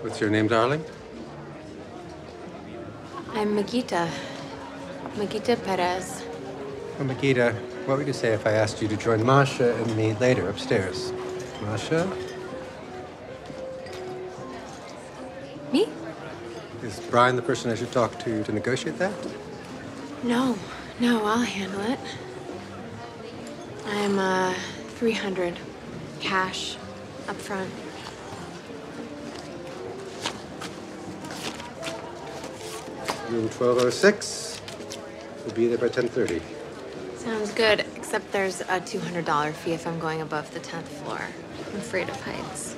What's your name, darling? I'm Magita. Magita Perez. Well, Magita, what would you say if I asked you to join Masha and me later upstairs? Masha? Me? Is Brian the person I should talk to to negotiate that? No, no, I'll handle it. I'm, uh, 300 cash up front. Room 1206. We'll be there by 10.30. Sounds good, except there's a $200 fee if I'm going above the 10th floor. I'm afraid of heights.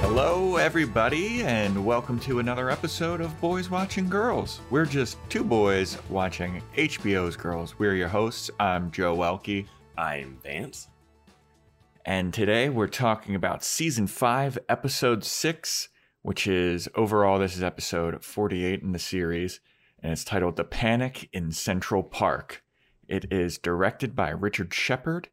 Hello, everybody, and welcome to another episode of Boys Watching Girls. We're just two boys watching HBO's Girls. We're your hosts. I'm Joe Welke, I'm Vance. And today we're talking about season five, episode six, which is overall, this is episode 48 in the series, and it's titled The Panic in Central Park. It is directed by Richard Shepard,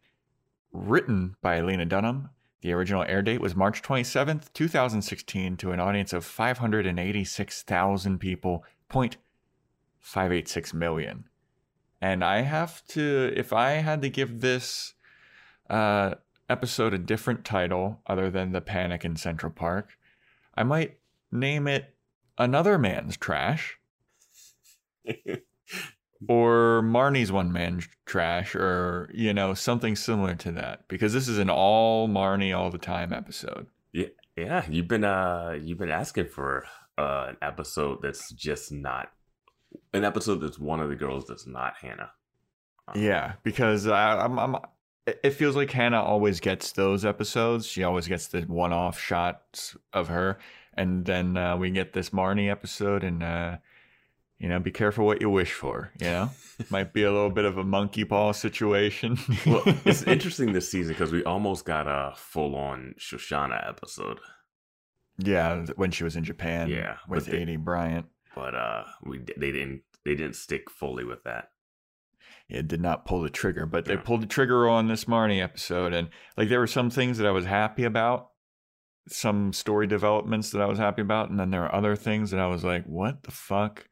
written by Lena Dunham. The original air date was March 27th, 2016, to an audience of 586,000 people, 0.586 million. And I have to, if I had to give this uh, episode a different title other than The Panic in Central Park, I might name it Another Man's Trash or Marnie's One Man Trash or, you know, something similar to that because this is an all Marnie all the time episode. Yeah, yeah. You've been uh, you've been asking for uh, an episode that's just not an episode that's one of the girls that's not Hannah. Um, Yeah, because I, I'm, I'm. It- feels like Hannah always gets those episodes. She always gets the one-off shots of her, and then uh, we get this Marnie episode, and uh, you know, be careful what you wish for. You know, might be a little bit of a monkey paw situation. Well, it's interesting this season because we almost got a full-on Shoshana episode, yeah, when she was in Japan, Yeah, with they- Aidy Bryant, but uh, we they didn't they didn't stick fully with that. It did not pull the trigger, but they pulled the trigger on this Marnie episode, and like there were some things that I was happy about, some story developments that I was happy about, and then there are other things that I was like, "What the fuck?"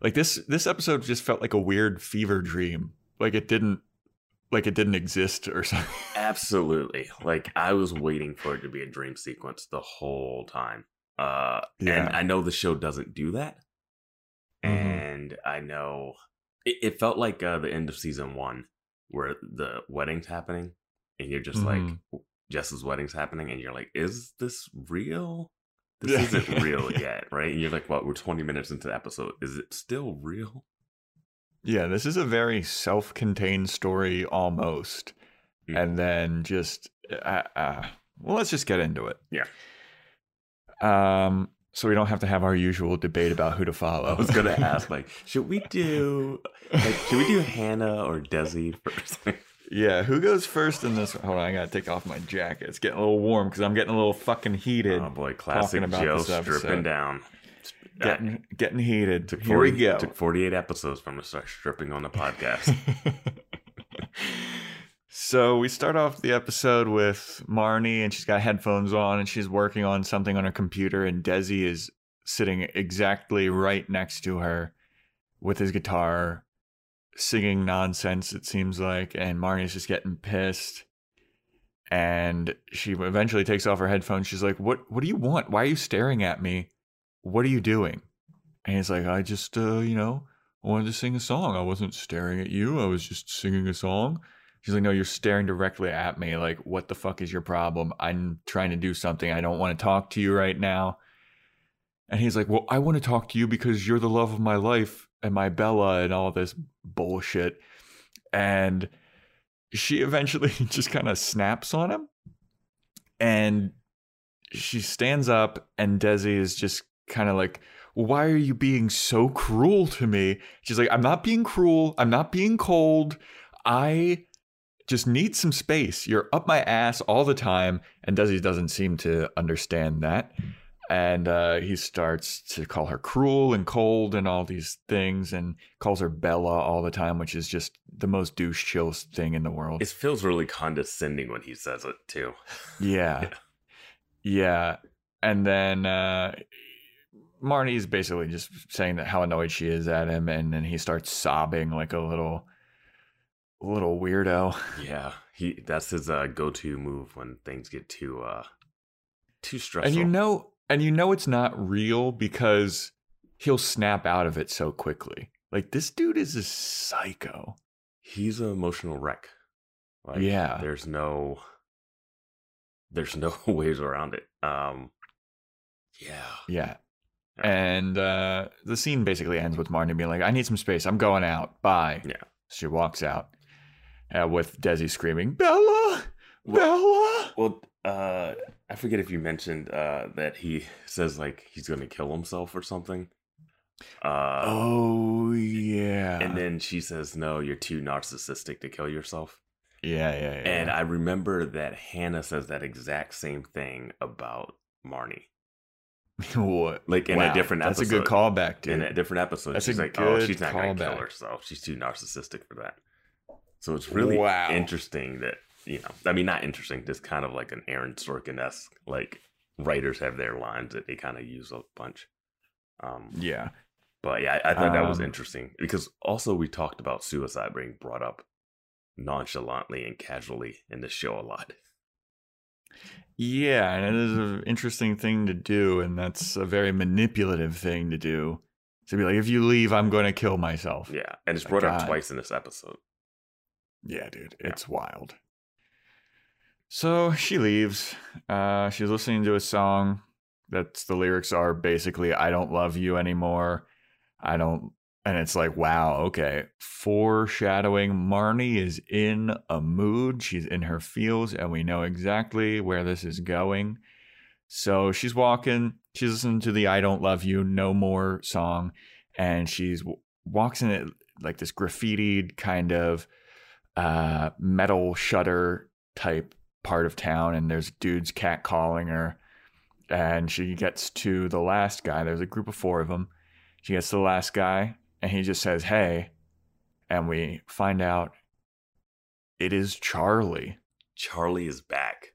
Like this this episode just felt like a weird fever dream, like it didn't like it didn't exist or something. Absolutely. Like I was waiting for it to be a dream sequence the whole time. Uh Yeah. and I know the show doesn't do that. Mhm. And I know it, it felt like uh the end of season 1 where the wedding's happening and you're just Mhm. like Jess's wedding's happening and you're like is this real? This Yeah. isn't real yet, right? And you're like, "What? We're 20 minutes into the episode. Is it still real?" Yeah, this is a very self-contained story almost. Mm. And then just uh, uh, well, let's just get into it. Yeah. Um so we don't have to have our usual debate about who to follow. I was going to ask like, should we do like should we do Hannah or Desi first? yeah, who goes first in this? Hold on, I got to take off my jacket. It's getting a little warm cuz I'm getting a little fucking heated. Oh boy, classic Joe stripping down. getting getting heated. took Here we go. Took 48 episodes from to start stripping on the podcast. so we start off the episode with Marnie, and she's got headphones on, and she's working on something on her computer, and Desi is sitting exactly right next to her with his guitar, singing nonsense. It seems like, and Marnie's just getting pissed. And she eventually takes off her headphones. She's like, "What? What do you want? Why are you staring at me? What are you doing?" And he's like, "I just, uh, you know, wanted to sing a song. I wasn't staring at you. I was just singing a song." She's like, "No, you're staring directly at me. Like, what the fuck is your problem? I'm trying to do something. I don't want to talk to you right now." And he's like, "Well, I want to talk to you because you're the love of my life and my Bella and all this bullshit." And she eventually just kind of snaps on him. And she stands up and Desi is just kind of like, why are you being so cruel to me? She's like, I'm not being cruel. I'm not being cold. I just needs some space. You're up my ass all the time. And Desi doesn't seem to understand that. and uh, he starts to call her cruel and cold and all these things, and calls her Bella all the time, which is just the most douche chill thing in the world. It feels really condescending when he says it too. yeah. Yeah. yeah, and then uh, Marnie's basically just saying that how annoyed she is at him, and then he starts sobbing like a little, little weirdo. Yeah, he that's his uh, go-to move when things get too uh too stressful. And you know, and you know it's not real because he'll snap out of it so quickly. Like this dude is a psycho. he's an emotional wreck. Like, Yeah. there's no there's no ways around it. Um, yeah, Yeah. Yeah. And uh, the scene basically ends with Marnie being like, "I need some space. I'm going out. Bye." Yeah. She walks out uh, with Desi screaming, "Bella, Bella!" Well, uh, I forget if you mentioned uh, that he says like he's going to kill himself or something. Uh, Oh yeah. and then she says, "No, you're too narcissistic to kill yourself." yeah, yeah, yeah. And I remember that Hannah says that exact same thing about Marnie, what? like in Wow, a different That's episode. a good callback, dude. In a different episode, That's she's a like, "Oh, she's not going to kill herself. She's too narcissistic for that." So it's really Wow. interesting that you know. I mean, not interesting. Just kind of like an Aaron Sorkin esque. Like writers have their lines that they kind of use a bunch. Um, yeah. But yeah, I, I thought that was Um, interesting because also we talked about suicide being brought up nonchalantly and casually in the show a lot. Yeah, and it is an interesting thing to do, and that's a very manipulative thing to do. To be like, if you leave, I'm going to kill myself. Yeah, and it's brought up God. twice in this episode. Yeah, dude, Yeah. it's wild. So she leaves. Uh, she's listening to a song that's the lyrics are basically "I don't love you anymore." I don't, and it's like, wow, okay. Foreshadowing. Marnie is in a mood. She's in her feels, and we know exactly where this is going. So she's walking. She's listening to the "I don't love you no more" song, and she's walks in it like this graffitied kind of uh, metal shutter type part of town, and there's dudes cat calling her. And she gets to the last guy. There's a group of four of them. She gets to the last guy, and he just says, "Hey," and we find out it is Charlie. Charlie is back.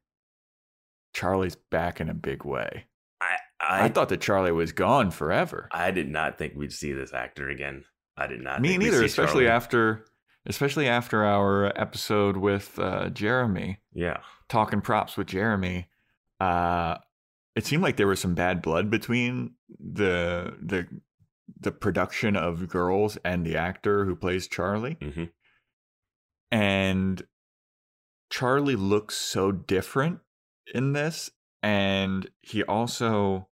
Charlie's back in a big way. I I, I, thought that Charlie was gone forever. I did not think we'd see this actor again. I did not. Me neither, especially Charlie. after, especially after our episode with uh, Jeremy. Yeah, talking props with Jeremy, uh, it seemed like there was some bad blood between the the the production of Girls and the actor who plays Charlie, hmm and Charlie looks so different in this, and he also,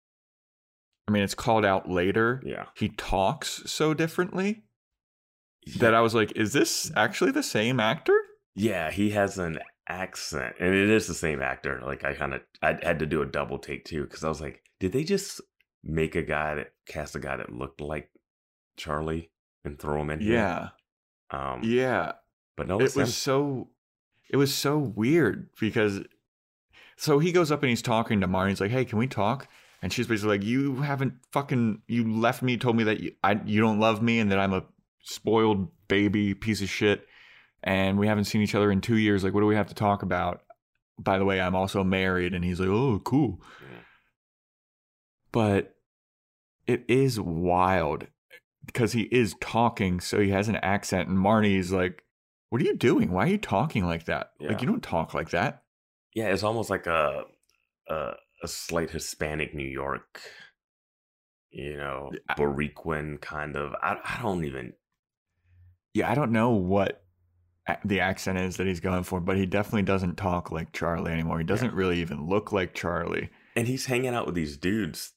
I mean, it's called out later. yeah. He talks so differently that I was like, is this actually the same actor? Yeah, he has an accent, and it is the same actor. Like I kind of, I had to do a double take too because I was like, did they just make a guy that cast a guy that looked like Charlie and throw him in here? Yeah, Um, yeah. but no, it was him. so it was so weird because so he goes up and he's talking to Marnie. He's like, "Hey, can we talk?" And she's basically like, "You haven't fucking you left me, told me that you I you don't love me, and that I'm a spoiled baby piece of shit, and we haven't seen each other in two years. Like, what do we have to talk about?" By the way, I'm also married, and he's like, "Oh, cool," Yeah. but it is wild because he is talking, so he has an accent, and Marnie's like, "What are you doing? Why are you talking like that? Yeah. Like you don't talk like that." Yeah, it's almost like a a, a slight Hispanic New York, you know. Boricuan kind of. I I don't even. Yeah, I don't know what the accent is that he's going for, but he definitely doesn't talk like Charlie anymore. He doesn't really even look like Charlie. And he's hanging out with these dudes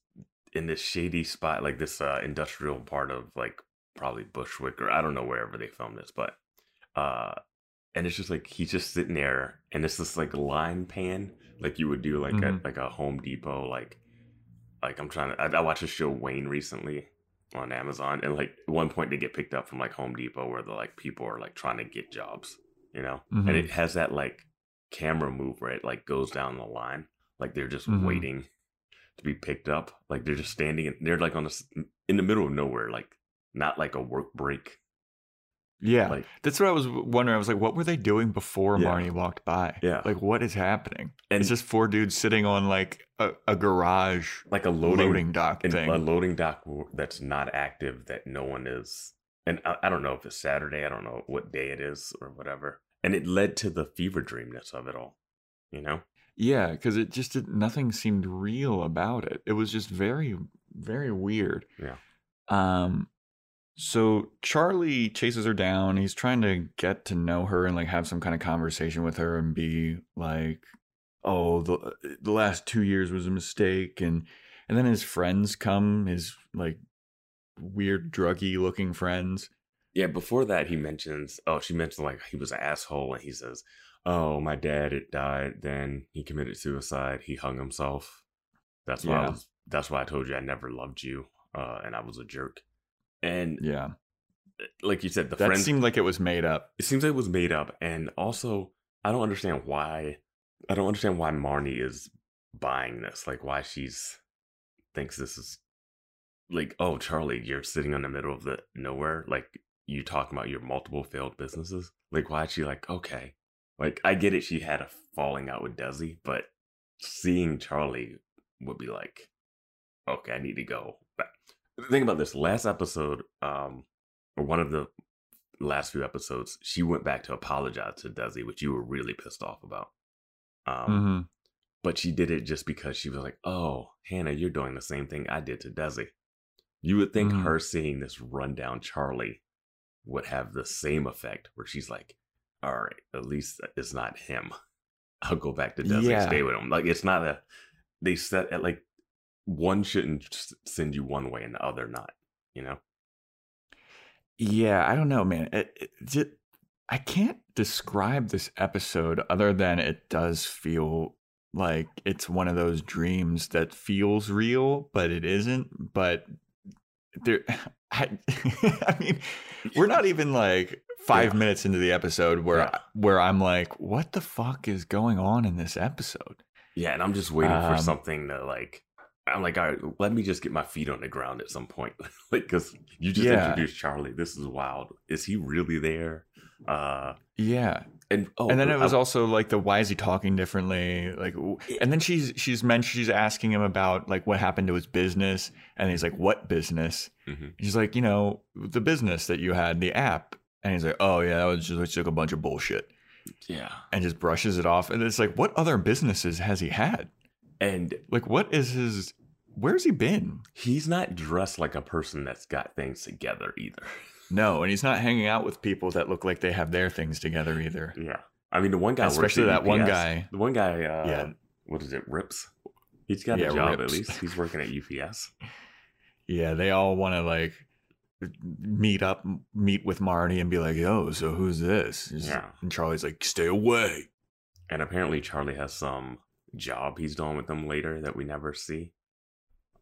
in this shady spot, like this uh, industrial part of like probably Bushwick or I don't know wherever they filmed this, but uh, and it's just like he's just sitting there, and it's this like line pan, like you would do like Mhm. at like a Home Depot, like like I'm trying to. I, I watched a show Wayne recently on Amazon, and like at one point they get picked up from like Home Depot where the like people are like trying to get jobs, you know, Mhm. and it has that like camera move where it like goes down the line, like they're just Mhm. waiting to be picked up. Like they're just standing, in, they're like on the in the middle of nowhere, like not like a work break. Yeah, Like that's what I was wondering. I was like, what were they doing before Yeah. Marnie walked by? Yeah. like what is happening? and it's just four dudes sitting on like a, a garage like a loading, loading, dock thing. a loading dock that's not active that no one is. And I, I don't know if it's Saturday. I don't know what day it is or whatever. And it led to the fever dreamness of it all. You know. Yeah, because it just did, nothing seemed real about it. It was just very, very weird. Yeah. Um. So Charlie chases her down. He's trying to get to know her and like have some kind of conversation with her and be like, "Oh, the the last two years was a mistake," and and then his friends come, his like weird druggy looking friends. Yeah, before that, he mentions, oh, she mentioned like he was an asshole, and he says, oh, my dad had died, then he committed suicide, he hung himself. That's why I was, that's why I told you I never loved you, uh, and I was a jerk. And Yeah, like you said, the that friends, seemed like it was made up. it seems like it was made up, and also I don't understand why, I don't understand why Marnie is buying this, like why she's thinks this is like, oh, Charlie, you're sitting in the middle of the nowhere, like you talking about your multiple failed businesses. Like, why is she like, okay, like I get it, she had a falling out with Desi, but seeing Charlie would be like, okay, I need to go. But the thing about this last episode, um, or one of the last few episodes, she went back to apologize to Desi, which you were really pissed off about. Um, hmm but she did it just because she was like, "Oh, Hannah, you're doing the same thing I did to Desi." You would think Mhm. her seeing this rundown Charlie would have the same effect, where she's like, "All right, at least it's not him. I'll go back to Desi Yeah. and stay with him." Like it's not a. They set at like one shouldn't send you one way and the other not. You know? Yeah, I don't know, man. It, it, ju- I can't describe this episode other than it does feel like it's one of those dreams that feels real, but it isn't. But there, I, I mean, we're not even like five Yeah. minutes into the episode where Yeah. where I'm like, what the fuck is going on in this episode? Yeah, and I'm just waiting Um, for something to like. I'm like, all right, let me just get my feet on the ground at some point, like because you just Yeah. introduced Charlie. This is wild. Is he really there? Uh, Yeah, and oh, and then it was I- also like the why is he talking differently like and then she's she's mentioned she's asking him about like what happened to his business and he's like what business Mhm. she's like you know the business that you had the app and he's like oh yeah that was just, like a bunch of bullshit yeah, and just brushes it off and it's like what other businesses has he had and like what is his where's he been he's not dressed like a person that's got things together either. no and he's not hanging out with people that look like they have their things together either Yeah, I mean the one guy, especially at that one guy the one guy, uh, Yeah. what is it, Rips? He's got Yeah, a job Rips. at least. He's working at UPS. Yeah, they all want to like meet up, meet with Marty and be like, "Yo, so who's this?" Yeah. And Charlie's like, "Stay away." And apparently Charlie has some job he's doing with them later that we never see.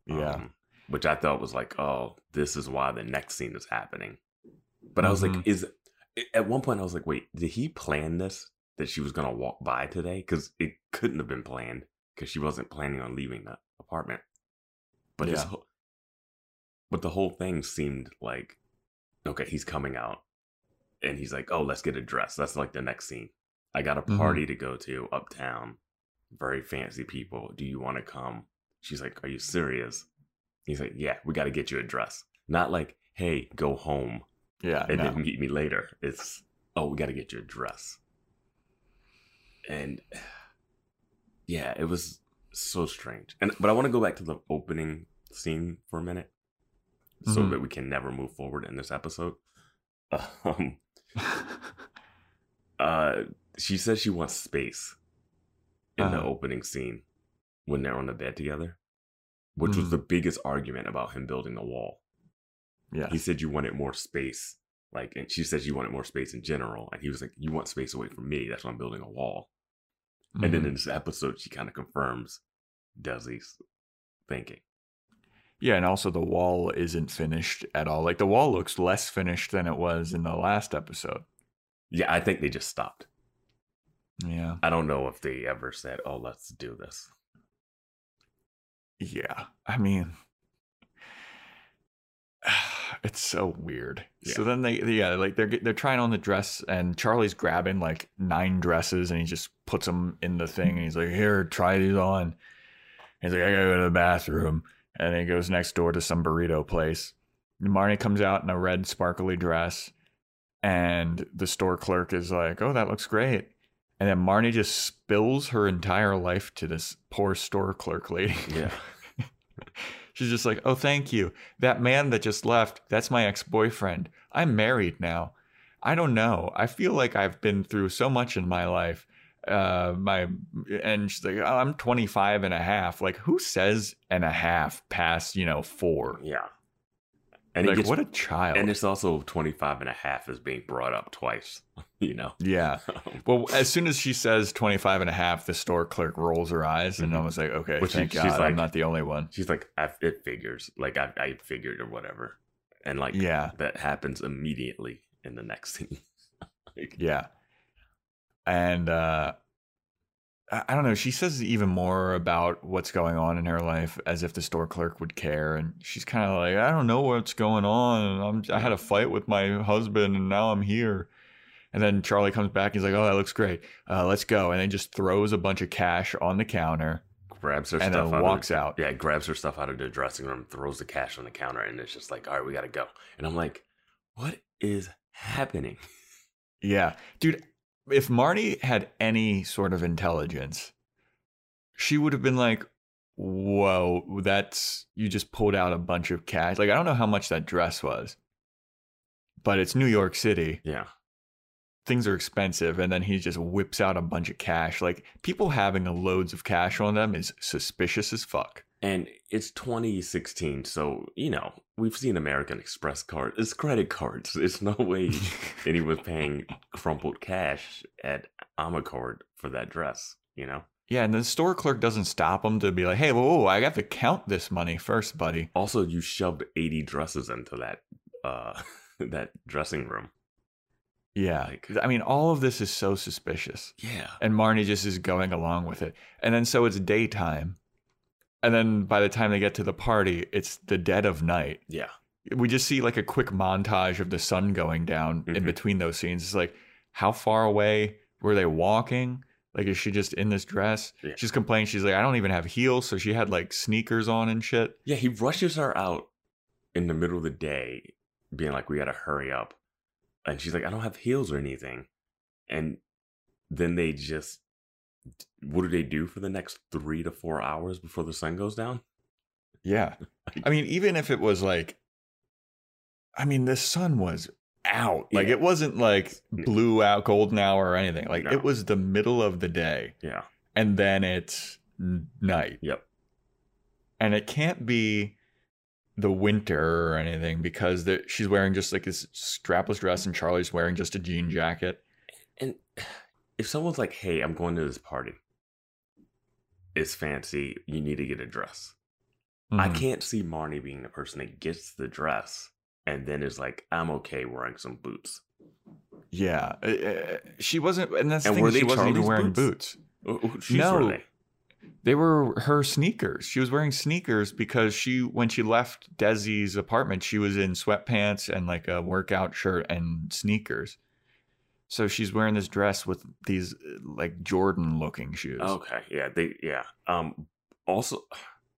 Yeah. Um, which I thought was like, oh, this is why the next scene is happening. But I was like, is at one point I was like, wait, did he plan this that she was gonna walk by today? Because it couldn't have been planned because she wasn't planning on leaving the apartment. But his Yeah. whole, but the whole thing seemed like, okay, he's coming out, and he's like, oh, let's get a dress. That's like the next scene. I got a Mhm. party to go to uptown. Very fancy people. Do you want to come? She's like, Are you serious? He's like, Yeah, we got to get you a dress. Not like, Hey, go home Yeah, and no. then meet me later. It's, Oh, we got to get you a dress. And yeah, it was so strange. And but I want to go back to the opening scene for a minute, so Mhm. that we can never move forward in this episode. Um, uh she says she wants space in the Uh-huh. opening scene when they're on the bed together which was Mhm. the biggest argument about him building the wall yeah, he said you wanted more space like and she said you wanted more space in general and he was like you want space away from me that's why i'm building a wall and then Mhm. in this episode she kind of confirms desi's thinking yeah, and also the wall isn't finished at all. Like the wall looks less finished than it was in the last episode. yeah i think they just stopped Yeah, i don't know if they ever said oh let's do this Yeah. I mean, it's so weird. So then they, yeah, like they're they're trying on the dress, and Charlie's grabbing like nine dresses, and he just puts them in the thing, and he's like, "Here, try these on." He's like, "I gotta go to the bathroom," and he goes next door to some burrito place. And Marnie comes out in a red sparkly dress, and the store clerk is like, "Oh, that looks great." And then Marnie just spills her entire life to this poor store clerk lady. Yeah. She's just like, oh, thank you. That man that just left, that's my ex boyfriend. I'm married now. I don't know. I feel like I've been through so much in my life. Uh, my and she's like, oh, I'm 25 and a half. Like, who says and a half past, you know, four? Yeah. And like, gets, what a child. and it's also 25 and a half is being brought up twice, you know? yeah. Well, as soon as she says 25 and a half, the store clerk rolls her eyes and Mhm. I was like, okay, Which she- thank she's God I'm not the only one. She's like, I, it figures. Like, I, I figured or whatever. And, like, Yeah. that happens immediately in the next scene. like, Yeah. And uh I I don't know, she says even more about what's going on in her life as if the store clerk would care and she's kind of like, I don't know what's going on. I'm I had a fight with my husband and now I'm here. And then Charlie comes back, he's like, "Oh, that looks great. Uh, let's go." And then just throws a bunch of cash on the counter grabs her and stuff then walks of, out. Yeah, grabs her stuff out of the dressing room, throws the cash on the counter, and it's just like, all right, we gotta go. And I'm like, what is happening? Yeah. Dude, if Marty had any sort of intelligence, she would have been like, whoa, that's, you just pulled out a bunch of cash. Like, I don't know how much that dress was, but it's New York City. Yeah. Things are expensive. And then he just whips out a bunch of cash. Like, people having loads of cash on them is suspicious as fuck. And it's 2016, so you know we've seen American Express cards It's credit cards. It's no way anyone was paying crumpled cash at Amacard for that dress. You know. Yeah. And the store clerk doesn't stop him to be like, hey, whoa, whoa, I got to count this money first, buddy. Also, you shoved 80 dresses into that uh that dressing room. Yeah. Like- I mean, all of this is so suspicious. Yeah. And Marnie just is going along with it. And then so it's daytime. And then by the time they get to the party, it's the dead of night. Yeah. We just see like a quick montage of the sun going down in Mhm. between those scenes. It's like, how far away were they walking? Like, is she just in this dress? Yeah. She's complaining. She's like, I don't even have heels. So she had like sneakers on and shit. Yeah, he rushes her out in the middle of the day, being like, "We gotta hurry up," and she's like, "I don't have heels or anything," and then they just, what do they do for the next three to four hours before the sun goes down? Yeah. I mean, even if it was like, I mean, the sun was out. Like, Yeah. it wasn't like blue out, golden hour or anything. Like, No. it was the middle of the day. Yeah. And then it's night. Yep. And it can't be the winter or anything because the, she's wearing just like this strapless dress and Charlie's wearing just a jean jacket. And if someone's like, "Hey, I'm going to this party," it's fancy. You need to get a dress. I Mhm. can't see Marnie being the person that gets the dress and then is like, "I'm okay wearing some boots." Yeah. Uh, she wasn't, and that's the thing, she wasn't even wearing boots? boots. Wh- No. They? Were her sneakers. She was wearing sneakers because she, when she left Desi's apartment, she was in sweatpants and like a workout shirt and sneakers. So she's wearing this dress with these like Jordan looking shoes. Okay, yeah, they yeah. Um, also,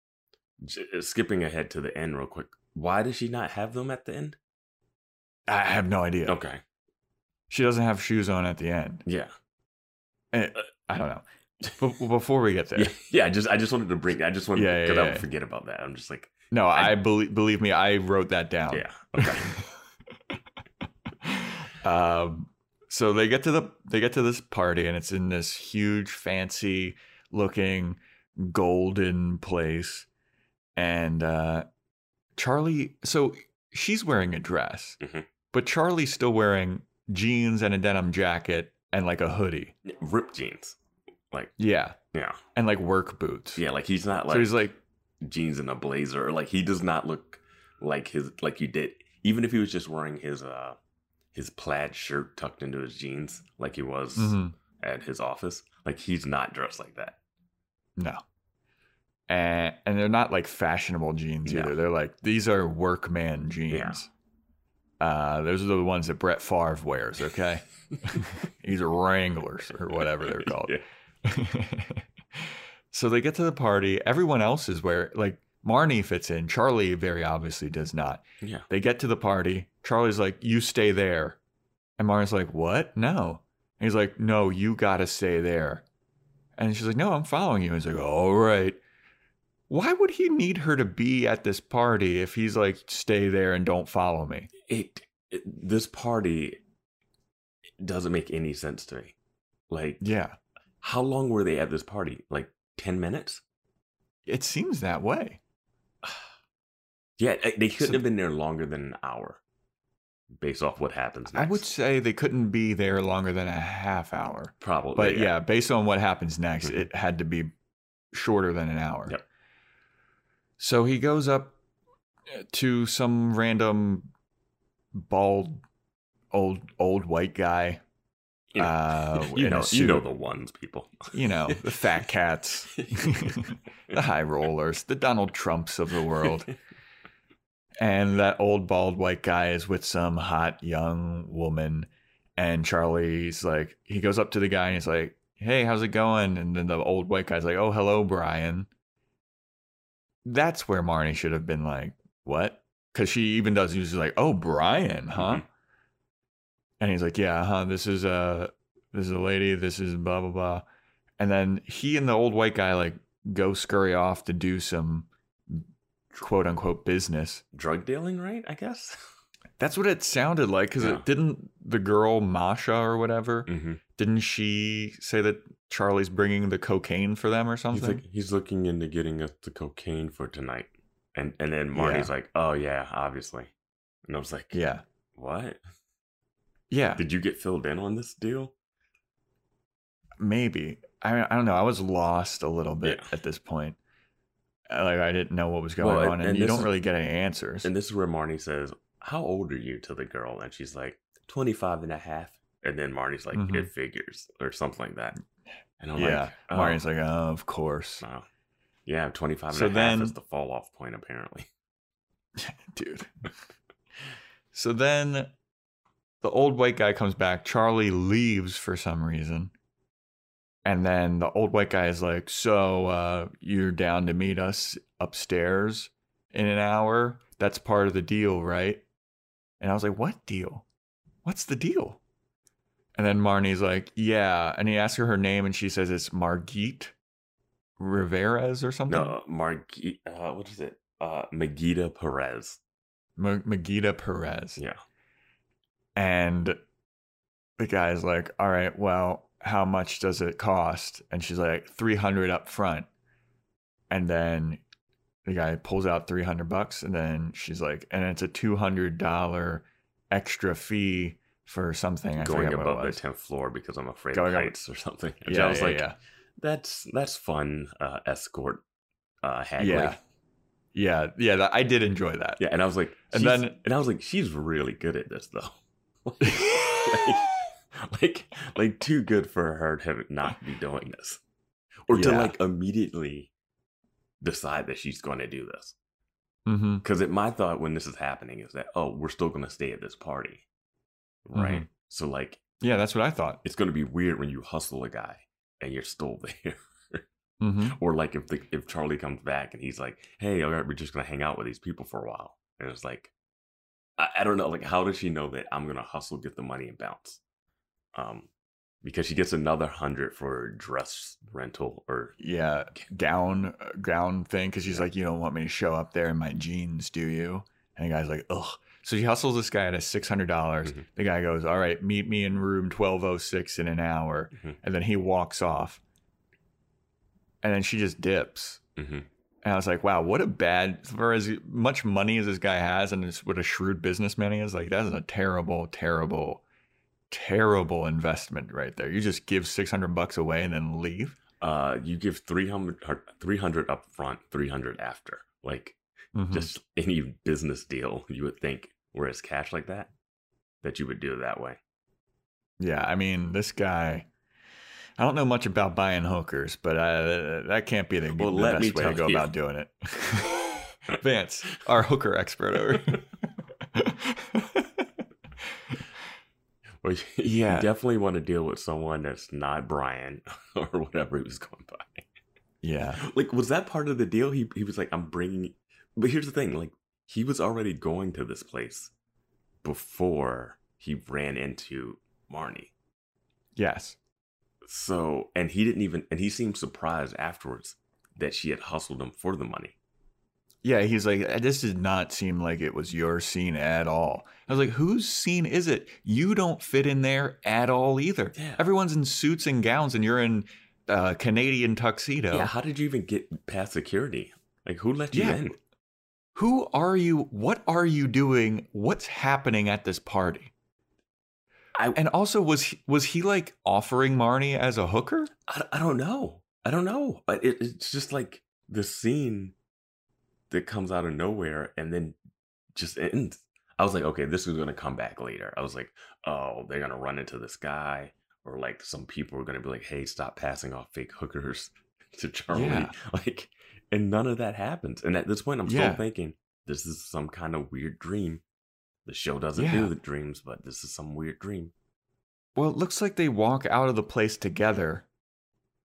j- uh, skipping ahead to the end real quick. Why does she not have them at the end? I have no idea. Okay, She doesn't have shoes on at the end. yeah, Eh, I don't know. But before we get there, yeah, yeah. I just I just wanted to bring. I just wanted Yeah, yeah, because I yeah. forget about that. I'm just like, no, I- I, believe believe me, I wrote that down. yeah, okay, um, so they get to the they get to this party and it's in this huge fancy looking golden place and uh charlie so she's wearing a dress Mhm. but charlie's still wearing jeans and a denim jacket and like a hoodie ripped jeans. Like, yeah yeah, and like work boots yeah. Like he's not like so he's like jeans and a blazer. Like he does not look like his like you did. Even if he was just wearing his uh his plaid shirt tucked into his jeans, like he was mhm, at his office, like he's not dressed like that. no and and they're not like fashionable jeans No. either. They're like these are workman jeans. Yeah. Uh, those are the ones that Brett Favre wears. Okay, these are Wranglers or whatever they're called. Yeah. so they get to the party. Everyone else is where like Marnie fits in. Charlie very obviously does not. Yeah. They get to the party. Charlie's like, "You stay there," and Marnie's like, "What? No." And he's like, "No, you gotta stay there." And she's like, "No, I'm following you." And he's like, "All right." Why would he need her to be at this party if he's like, "Stay there and don't follow me"? It, it this party doesn't make any sense to me. Like, Yeah, how long were they at this party? Like ten minutes? it seems that way. Yeah, eh, they couldn't So- have been there longer than an hour, based off what happens next. I would say they couldn't be there longer than a half hour. probably, But yeah, based on what happens next, Mhm. it had to be shorter than an hour. Yep. So he goes up uh, to some random bald old old white guy. You know, uh, you know, you know the ones, people. You know, the fat cats, the high rollers, the Donald Trumps of the world. And that old bald white guy is with some hot young woman. And Charlie's like, he goes up to the guy and he's like, Hey, how's it going? And then the old white guy's like, Oh, hello, Brian. That's where Marnie should have been like, What? Because she even does, he's like, Oh, Brian, huh? Mhm. And he's like, Yeah, huh? This is a, this is a lady, this is blah, blah, blah. And then he and the old white guy like go scurry off to do some quote unquote business. Drug dealing, right? I guess. That's what it sounded like because Yeah. it didn't the girl Masha or whatever Mm-hmm. didn't she say that Charlie's bringing the cocaine for them or He's something? like, he's looking into getting us the cocaine for tonight, and and then Marty's like, oh yeah, obviously, and I was like, yeah, what? Yeah, Did you get filled in on this deal? maybe. I I don't know. I was lost a little bit Yeah. at this point. Uh, Like I didn't know what was going Well, on, and, and you don't is- really get any answers. And this is where Marnie says, How old are you to the girl? And she's like, 25 and a half. And then Marnie's like, Mhm. It figures, or something like that. And I'm yeah, like, oh, Marnie's like, oh, of course, no. Yeah, 25 and So a half then- is the fall off point, apparently. dude. so then the old white guy comes back. Charlie leaves for some reason. And then the old white guy is like, So uh, you're down to meet us upstairs in an hour? That's part of the deal, right? And I was like, What deal? What's the deal? And then Marnie's like, Yeah. And he asks her her name, and she says it's Margit Riveras or something. No, Margit, uh, what is it? Uh, Perez. Ma- Magida Perez. Yeah. And the guy's like, "All right, well, how much does it cost?" And she's like, 300 up front." And then the guy pulls out 300 bucks and then she's like, "And it's a $200 extra fee for something I Going above the 10th floor because I'm afraid Going of up- heights or something. And Yeah, I was yeah, like, yeah. That's that's fun uh, escort uh, haggling. Yeah. Yeah, yeah, I did enjoy that. Yeah, and I was like, And then- and I was like, she's really good at this though. like, like, like too good for her to not be doing this, or to like immediately decide that she's going to do this. Because my thought when this is happening is that oh, we're still going to stay at this party, right? Mhm. So like, Yeah, that's what I thought. it's going to be weird when you hustle a guy and you're still there. hmm or like if the if Charlie comes back and he's like, "Hey, all right, we're just gonna hang out with these people for a while," and it's like, I, I don't know, like how does she know that I'm gonna hustle, get the money, and bounce? Um, because she gets another hundred for dress rental or Yeah, gown uh, gown thing because she's Yeah. like, you don't want me to show up there in my jeans, do you? And the guy's like, ugh. So she hustles this guy at a six hundred dollars. Mhm. The guy goes, all right, meet me in room twelve oh six in an hour, Mhm. and then he walks off. And then she just dips. Mhm. And I was like, wow, what a bad for as much money as this guy has and what a shrewd businessman he is. Like that's a terrible, terrible, terrible investment right there. You just give six hundred bucks away and then leave. uh, you give 300, or 300 up front, three hundred after, like Mhm. just any business deal you would think, whereas cash like that, that you would do it that way. Yeah, I mean, this guy, I don't know much about buying hookers, but uh, that can't be the, Well, the let best me way to tell go you. about doing it. Vance, our hooker expert over. Well, you Yeah. definitely want to deal with someone that's not Brian or whatever he was going by. yeah. Like, was that part of the deal? He he was like, I'm bringing. But here's the thing: like, he was already going to this place before he ran into Marnie. Yes. So, and he didn't even, and he seemed surprised afterwards that she had hustled him for the money. Yeah, he's like, this did not seem like it was your scene at all. I was like, whose scene is it? You don't fit in there at all either. Yeah. Everyone's in suits and gowns, and you're in uh, Canadian tuxedo. Yeah, how did you even get past security? Like, who let you Yeah. in? Who are you? What are you doing? What's happening at this party? I, And also, was he, was he like offering Marnie as a hooker? I, I don't know. I don't know. But It, it's just like the scene that comes out of nowhere and then just ends. I was like, okay, this is going to come back later. I was like, oh, they're going to run into this guy. Or like some people are going to be like, hey, stop passing off fake hookers to Charlie. Yeah. Like, and none of that happens. And at this point, I'm Yeah. still thinking, this is some kind of weird dream. The show doesn't Yeah. do the dreams, but this is some weird dream. Well, it looks like they walk out of the place together,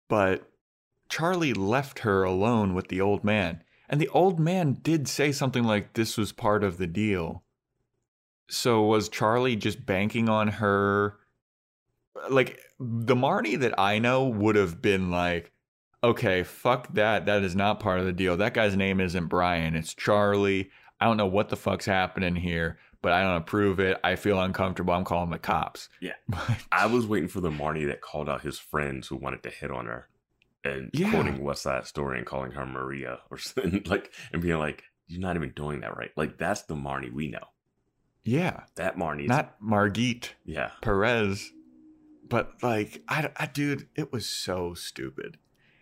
but Charlie left her alone with the old man. And the old man did say something like this was part of the deal. So was Charlie just banking on her? Like the Marty that I know would have been like, okay, fuck that. That is not part of the deal. That guy's name isn't Brian. It's Charlie. I don't know what the fuck's happening here, but I don't approve it. I feel uncomfortable. I'm calling the cops. Yeah. I was waiting for the Marnie that called out his friends who wanted to hit on her and Yeah. quoting West Side Story and calling her Maria or something like and being like, You're not even doing that right. Like that's the Marnie we know. yeah. That Marnie's not Margit Yeah. Perez, but like, I, I, dude, it was so stupid.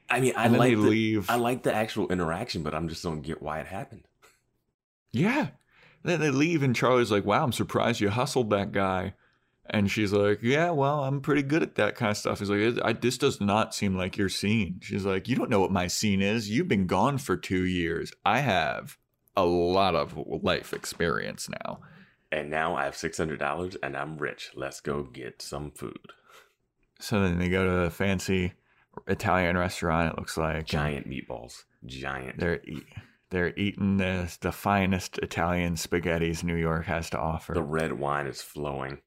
I mean I like the, leave. I like the actual interaction, but I'm just don't get why it happened. yeah. Then they leave, and Charlie's like, "Wow, I'm surprised you hustled that guy." And she's like, "Yeah, well, I'm pretty good at that kind of stuff." He's like, I, "This does not seem like your scene." She's like, "You don't know what my scene is. You've been gone for two years. I have a lot of life experience now." And now I have six hundred dollars and I'm rich. Let's go get some food. So then they go to a fancy Italian restaurant. It looks like Giant meatballs. Giant. They're eat, they're eating the the finest Italian spaghettis New York has to offer. the red wine is flowing.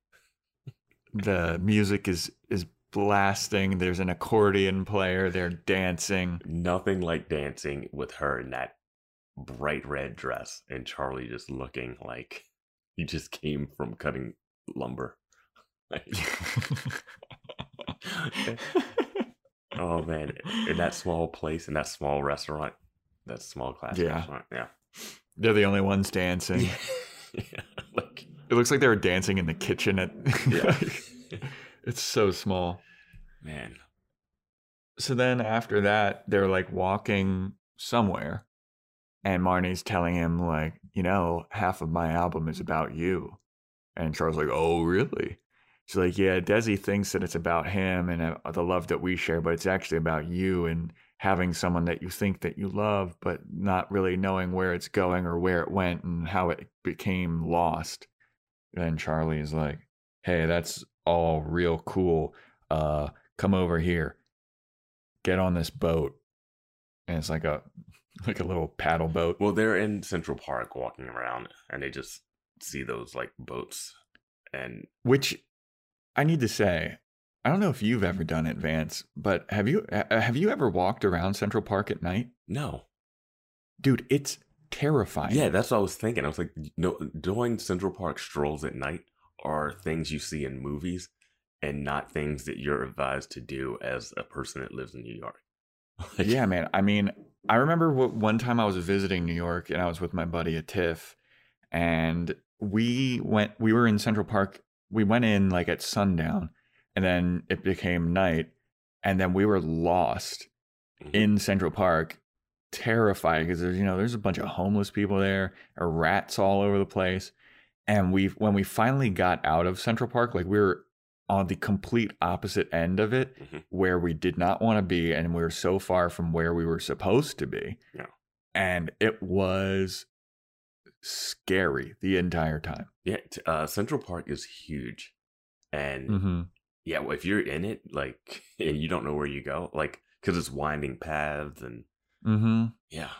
The music is is blasting. There's an accordion player. They're dancing. nothing like dancing with her in that bright red dress and Charlie just looking like he just came from cutting lumber. Like, oh man, in that small place, in that small restaurant, that small class Yeah. restaurant, yeah. they're the only ones dancing. yeah. like It looks like they were dancing in the kitchen at. yeah. it's so small. man. So then after that, they're like walking somewhere, and Marnie's telling him like, you know, half of my album is about you, and Charles like, oh really? She's like, yeah, Desi thinks that it's about him and uh, the love that we share, but it's actually about you and having someone that you think that you love, but not really knowing where it's going or where it went and how it became lost. Then Charlie is like, hey, that's all real cool. Uh, come over here get on this boat and it's like a like a little paddle boat Well, they're in Central Park walking around and they just see those like boats and which i need to say i don't know if you've ever done it vance but have you uh, have you ever walked around central park at night no. dude it's terrifying Yeah, that's what I was thinking. I was like, no, doing Central Park strolls at night are things you see in movies and not things that you're advised to do as a person that lives in New York. Like, yeah man i mean i remember what, one time i was visiting new york and i was with my buddy at tiff and we went we were in central park we went in like at sundown and then it became night and then we were lost Mhm. in Central Park, terrified because there's you know there's a bunch of homeless people there, or rats all over the place, and we when we finally got out of Central Park, like we were on the complete opposite end of it Mhm. where we did not want to be and we were so far from where we were supposed to be. Yeah. And it was scary the entire time. Yeah, uh, Central Park is huge, and Mm-hmm. Yeah, well, if you're in it, like, and you don't know where you go, like, because it's winding paths, and Mm-hmm. yeah,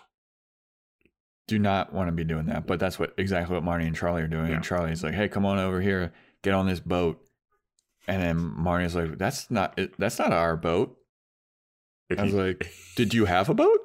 Do not want to be doing that. But that's what exactly what Marnie and Charlie are doing. Yeah. And Charlie's like, hey, come on over here, get on this boat. And then Marnie's like, that's not that's not our boat. I was like, Did you have a boat?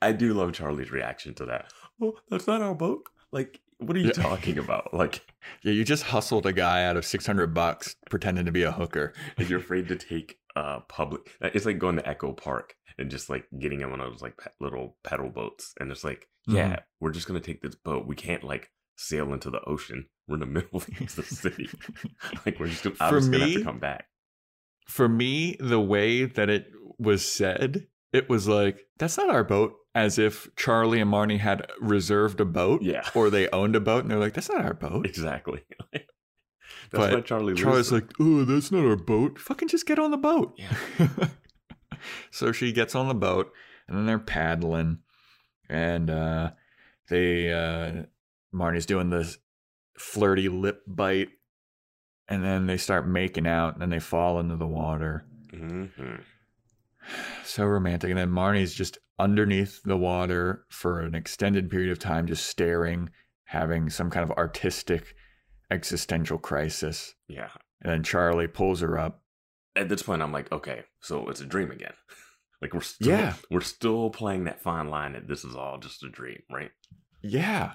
I do love Charlie's reaction to that. Oh, that's not our boat. Like, what are you Yeah. talking about? Like, Yeah, you just hustled a guy out of 600 bucks pretending to be a hooker. and you're afraid to take uh public. It's like going to Echo Park and just like getting in one of those like pe- little pedal boats, and it's like, Mm-hmm. yeah, we're just gonna take this boat. We can't like sail into the ocean. We're in the middle of the city. like, we're just gonna, I'm For just gonna have to come back. For me, the way that it was said, it was like, that's not our boat. As if Charlie and Marnie had reserved a boat Yeah, or they owned a boat. And they're like, that's not our boat. exactly. That's But why Charlie. Charlie's like, oh, that's not our boat. Fucking just get on the boat. Yeah. so she gets on the boat and then they're paddling and uh they uh Marnie's doing this flirty lip bite and then they start making out and then they fall into the water. Mhm. So romantic. And then Marnie's just underneath the water for an extended period of time, just staring, having some kind of artistic existential crisis. yeah. And then Charlie pulls her up. At this point, I'm like, okay, so it's a dream again. like we're still, Yeah. we're still playing that fine line that this is all just a dream, right? Yeah.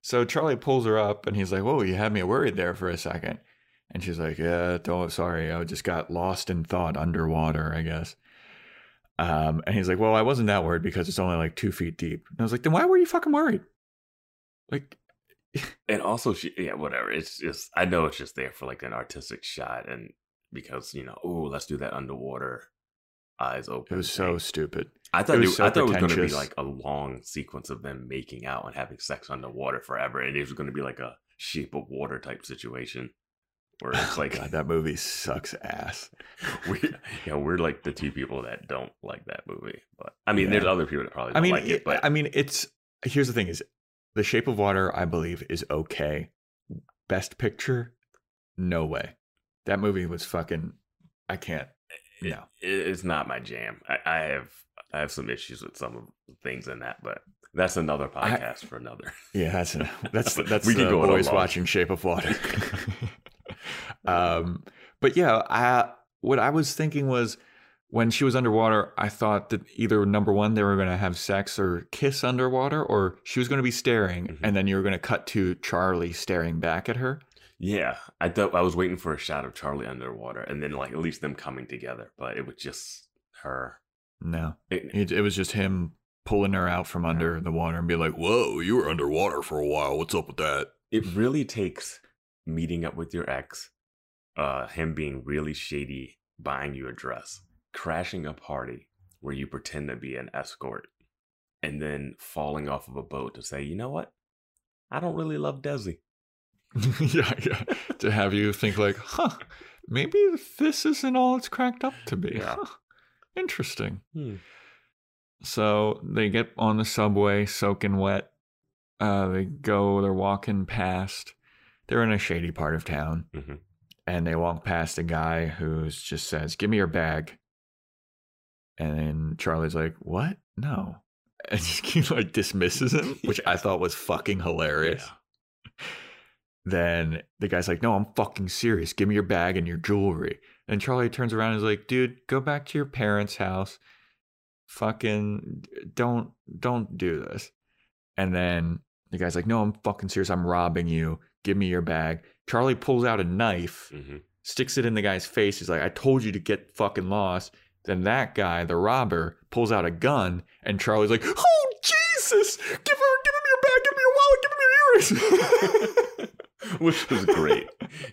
So Charlie pulls her up and he's like, Whoa, you had me worried there for a second. And she's like, Yeah, don't sorry. I just got lost in thought underwater, I guess. Um, and he's like, Well, I wasn't that worried because it's only like two feet deep. And I was like, Then why were you fucking worried? Like, And also, she, yeah, whatever. It's just, I know it's just there for like an artistic shot, and because you know, oh, let's do that underwater, eyes open. it was so stupid. I thought it was, so I thought it was going to be like a long sequence of them making out and having sex underwater forever, and it was going to be like a Shape of Water type situation, where it's like, God, that movie sucks ass. we, yeah, we're like the two people that don't like that movie. But I mean, Yeah. there's other people that probably don't I mean, like it. But I mean, it's here's the thing: is The Shape of Water, I believe, is okay. Best Picture, no way. That movie was fucking. I can't. it- No. it- it's not my jam. I, I have I have some issues with some of the things in that, but that's another I- podcast for another. Yeah, that's a, that's that's We we could go boys watching Shape of Water. um, but yeah, I what I was thinking was when she was underwater, I thought that either number one they were going to have sex or kiss underwater, or she was going to be staring, Mhm. and then you were going to cut to Charlie staring back at her. Yeah, I thought I was waiting for a shot of Charlie underwater, and then like at least them coming together, but it was just her. No, It, it, it was just him pulling her out from under the water and be like, "Whoa, you were underwater for a while. What's up with that?" it really takes meeting up with your ex, uh, him being really shady, buying you a dress, crashing a party where you pretend to be an escort, and then falling off of a boat to say, you know what, I don't really love Desi. yeah, yeah. to have you think like, huh, maybe this isn't all it's cracked up to be. Yeah. Huh. Interesting. Hmm. So they get on the subway, soaking wet. Uh, they go, they're walking past. They're in a shady part of town, Mhm. and they walk past a guy who just says, "Give me your bag." And then Charlie's like, "What? No." And he like dismisses him, which I thought was fucking hilarious Yeah. then the guy's like, "No, I'm fucking serious. Give me your bag and your jewelry." And Charlie turns around and is like, "Dude, go back to your parents' house. Fucking don't don't do this." And then the guy's like, "No, I'm fucking serious. I'm robbing you. Give me your bag." Charlie pulls out a knife, Mhm. sticks it in the guy's face. He's like, "I told you to get fucking lost." Then that guy, the robber, pulls out a gun, and Charlie's like, "Oh Jesus! Give her, give him your bag, give me your wallet, give him your earrings." Which was great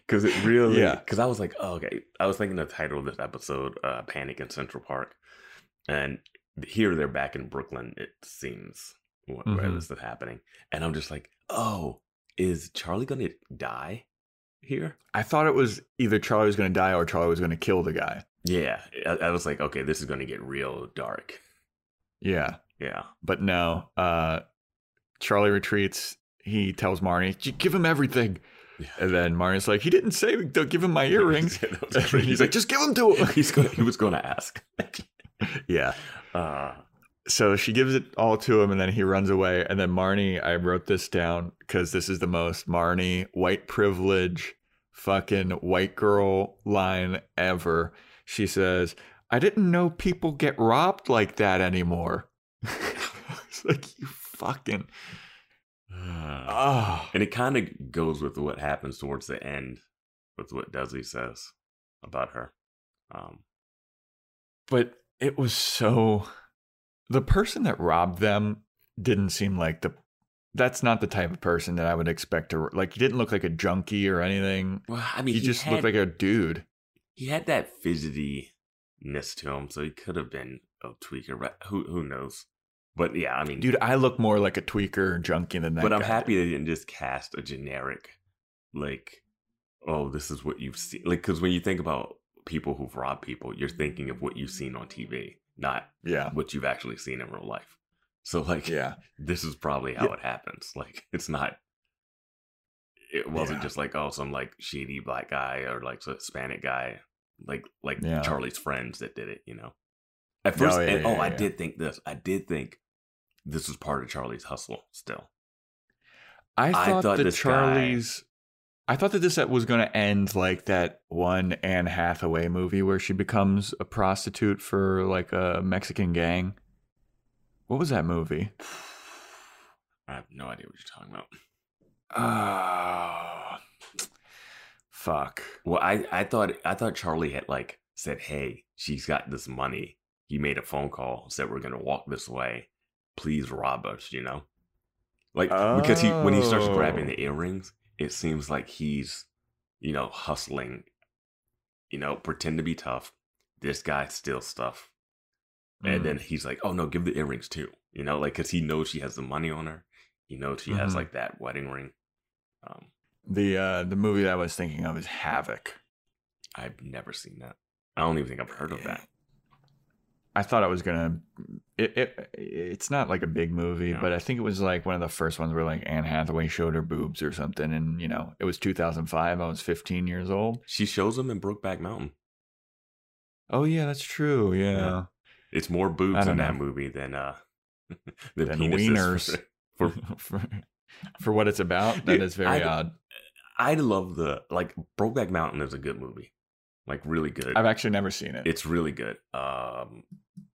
because it really, Yeah. Because I was like, oh, okay. I was thinking the title of this episode, uh, "Panic in Central Park," and here they're back in Brooklyn. It seems wh- where Mhm. this is happening, and I'm just like, oh, is Charlie gonna die? here. I thought it was either Charlie was going to die or Charlie was going to kill the guy. Yeah, I, I was like, okay, this is going to get real dark. Yeah. Yeah, But no, uh, Charlie retreats. He tells Marnie, "J- give him everything. Yeah. And then Marnie's like, he didn't say don't give him my earrings. Yeah, he's like, just give them to him. he's going. He was going to ask. yeah. Uh, So she gives it all to him and then he runs away. And then Marnie, I wrote this down because this is the most Marnie white privilege fucking white girl line ever. She says, I didn't know people get robbed like that anymore. it's like, you fucking. uh, Oh. and it kind of goes with what happens towards the end, with what Dudley says about her. Um, But it was so. The person that robbed them didn't seem like the. That's not the type of person that I would expect to. Like, he didn't look like a junkie or anything. well, I mean, he, just looked like a dude. he had that fidgetiness to him, so he could have been a tweaker. But who who knows? But yeah, I mean, Dude, I look more like a tweaker or junkie than that. but I'm happy they didn't just cast a generic, like, oh, this is what you've seen. Like, because when you think about people who've robbed people, you're thinking of what you've seen on TV, not Yeah. what you've actually seen in real life. So, like, Yeah. this is probably how Yeah. it happens. Like, it's not. It wasn't Yeah. just like oh some like shady black guy or like Hispanic guy, like like Yeah. Charlie's friends that did it. You know. At first, Oh, and, oh, I did think this. I did think this was part of Charlie's hustle. Still, I I thought, thought that guy- Charlie's. I thought that this uh, was going to end like that one Anne Hathaway movie where she becomes a prostitute for like a Mexican gang. What was that movie? I have no idea what you're talking about. Oh, fuck. Well, I I thought I thought Charlie had like said, "Hey, she's got this money." He made a phone call, said, "We're gonna walk this way. Please rob us." You know, like because he when he starts grabbing Oh. the earrings, it seems like he's, you know, hustling. You know, pretend to be tough. This guy steals stuff, Mm. and then he's like, "Oh no, give the earrings too." You know, like because he knows she has the money on her. He knows she has Mhm. like that wedding ring. Um, the uh, the movie that I was thinking of is Havoc. I've never seen that. I don't even think I've heard of that. I thought I was gonna. It, it it's not like a big movie, No. but I think it was like one of the first ones where like Anne Hathaway showed her boobs or something, and you know it was 2005. I was 15 years old. She shows them in Brokeback Mountain. Oh yeah, that's true. Yeah, Yeah. It's more boobs in that movie than uh than, Than wieners. For, for, for for what it's about, that Dude, is very I- odd. I love the like Brokeback Mountain is a good movie, like really good. I've actually never seen it. it's really good. Um,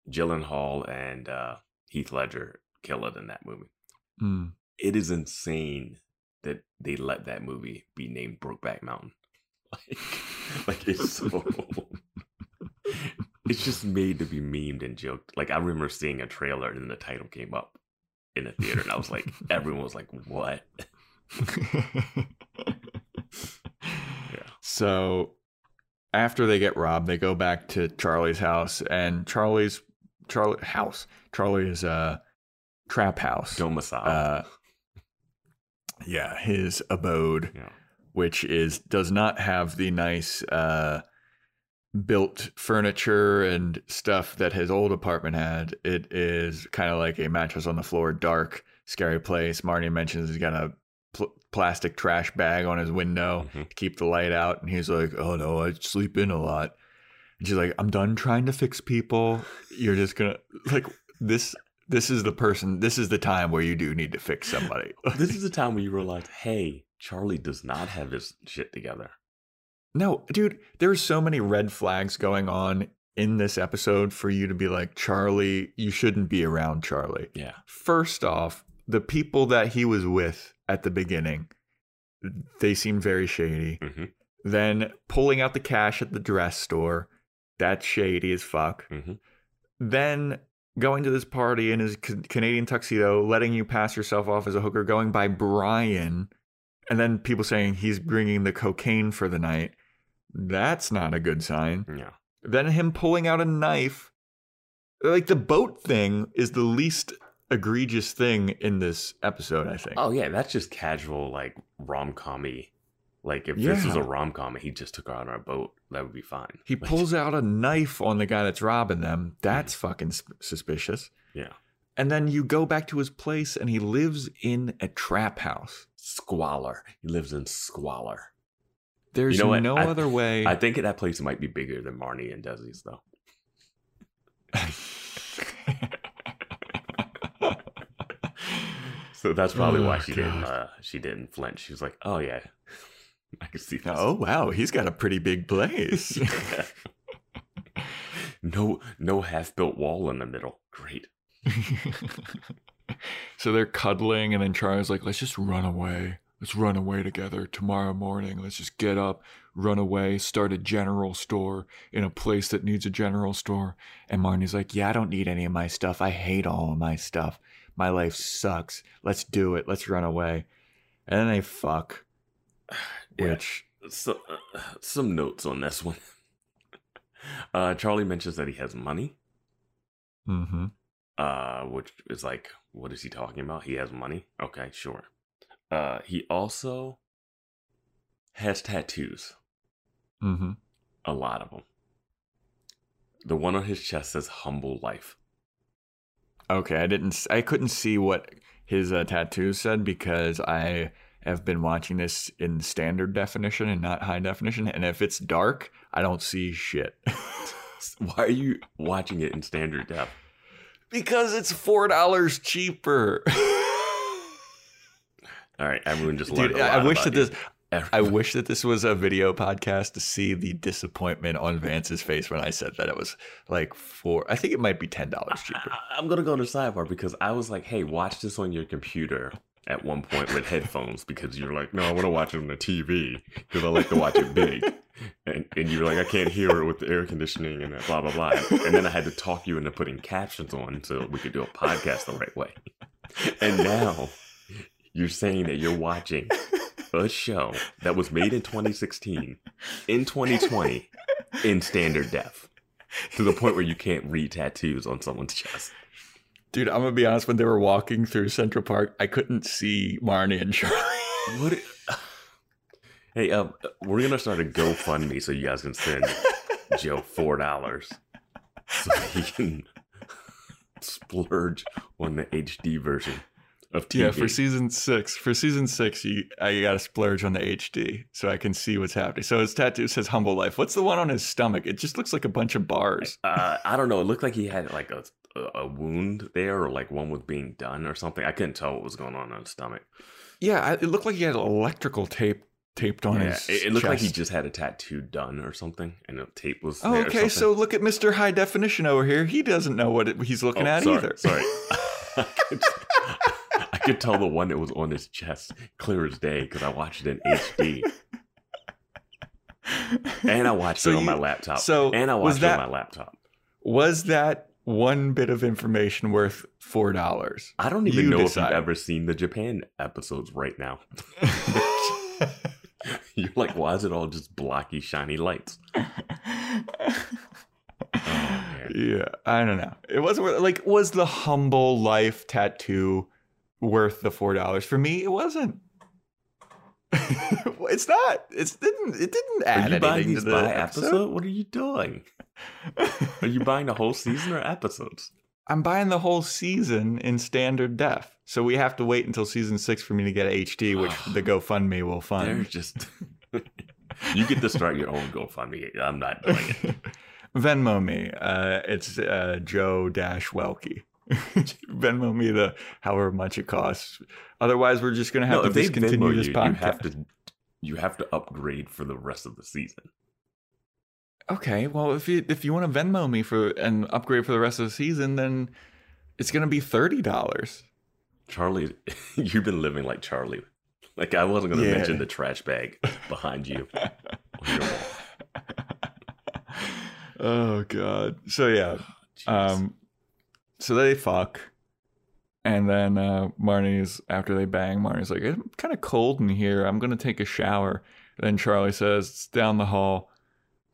Gyllenhaal and uh, Heath Ledger kill it in that movie. Mm. It is insane that they let that movie be named Brokeback Mountain. Like, like it's so. it's just made to be memed and joked. Like I remember seeing a trailer and then the title came up in the theater, and I was like, everyone was like, "What?" Yeah. So after they get robbed, they go back to Charlie's house, and Charlie's Charlie house. Charlie's uh trap house. Domicile. Uh, yeah, his abode, yeah. which is does not have the nice uh built furniture and stuff that his old apartment had. It is kind of like a mattress on the floor, dark, scary place. Marty mentions he's got a pl- plastic trash bag on his window Mhm. to keep the light out, and he's like, "Oh no, I sleep in a lot." And she's like, "I'm done trying to fix people. You're just gonna like this." This is the person. This is the time where you do need to fix somebody. This is the time where you realize, hey, Charlie does not have his shit together. No, dude, there's so many red flags going on in this episode for you to be like, Charlie, you shouldn't be around Charlie. Yeah. First off, the people that he was with at the beginning, they seem very shady. hmm Then pulling out the cash at the dress store, that's shady as fuck. hmm Then going to this party in his Canadian tuxedo, letting you pass yourself off as a hooker, going by Brian, and then people saying he's bringing the cocaine for the night. That's not a good sign. Yeah. Then him pulling out a knife. Like the boat thing is the least egregious thing in this episode, I think. Oh yeah, that's just casual like rom commy, Like if this is a rom com and he just took her on our boat, that would be fine. He Like, pulls out a knife on the guy that's robbing them. Mm-hmm. That's fucking suspicious. Yeah. And then you go back to his place and he lives in a trap house. squalor. He lives in squalor. There's You know no I- other way. I think that place might be bigger than Marnie and Desi's though. So that's probably why Oh, she didn't uh, she didn't flinch. She was like, "Oh yeah, I can see this." oh wow, he's got a pretty big place. no, no half built wall in the middle. Great. so they're cuddling, and then Charlie's like, "Let's just run away. Let's run away together tomorrow morning. Let's just get up, run away, start a general store in a place that needs a general store." And Marnie's like, "Yeah, I don't need any of my stuff. I hate all of my stuff. My life sucks. Let's do it. Let's run away." And then they fuck, Yeah. which So, uh, some notes on this one. Uh, Charlie mentions that he has money, mm-hmm. uh, which is like, what is he talking about? He has money. Okay, sure. Uh, he also has tattoos, Mm-hmm. a lot of them. The one on his chest says "humble life." Okay, I didn't. I couldn't see what his uh, tattoos said because I have been watching this in standard definition and not high definition. And if it's dark, I don't see shit Why are you watching it in standard depth? because it's four dollars cheaper. All right, everyone just learned Dude, I wish that this. you. I wish that this was a video podcast to see the disappointment on Vance's face when I said that it was like four. I think it might be ten dollars cheaper. I- I'm gonna go to sidebar because I was like, "Hey, watch this on your computer." At one point with headphones because you're like, "No, I want to watch it on the TV because I like to watch it big," and and you're like, "I can't hear it with the air conditioning and blah blah blah." And then I had to talk you into putting captions on so we could do a podcast the right way. And now you're saying that you're watching a show that was made in 2016 in 2020 in standard def to the point where you can't read tattoos on someone's chest. Dude, I'm gonna be honest. When they were walking through Central Park, I couldn't see Marnie and Charlie. What? it- Hey, um, we're gonna start a GoFundMe so you guys can send Joe four dollars so he can splurge on the HD version of TV. Yeah, for season six. For season six, you I gotta splurge on the HD so I can see what's happening. So his tattoo says "Humble Life." What's the one on his stomach? It just looks like a bunch of bars. uh, I don't know. It looked like he had like a a wound there, or like one was being done or something. I couldn't tell what was going on on his stomach. Yeah, I- it looked like he had electrical tape taped on Yeah, his. it, it looked like he just had a tattoo done or something, and the tape was. Oh, okay. So look at Mister High Definition over here. He doesn't know what it, he's looking Oh, at sorry, either. Sorry. Could, tell the one that was on his chest clear as day because I watched it in HD. And I watched So it on my laptop. so and I watched that- it on my laptop. Was that one bit of information worth four dollars? I don't even You know decide. if you've ever seen the Japan episodes right now. You're like, why is it all just blocky, shiny lights? Oh, yeah, I don't know. It wasn't like was the humble life tattoo worth the four dollars for me? It wasn't. it's not. It's didn't. It didn't add anything to the episode. episode? What are you doing? Are you buying the whole season or episodes? I'm buying the whole season in standard def, so we have to wait until season six for me to get HD, which the GoFundMe will They're fund. just. you get to start your own GoFundMe. I'm not doing it. Venmo me. Uh, it's uh, Joe Dash Welke. Venmo me the however much it costs. Otherwise, we're just gonna have No, to discontinue this you, podcast. you have to you have to upgrade for the rest of the season. Okay, well, if you if you want to Venmo me for an upgrade for the rest of the season, then it's gonna be thirty dollars. Charlie, you've been living like Charlie. Like I wasn't going to Yeah. mention the trash bag behind you. on your wall. oh god. So yeah, Jeez. um, so they fuck, and then uh, Marnie's after they bang. Marnie's like, "It's kind of cold in here. I'm gonna take a shower." then Charlie says, "It's down the hall,"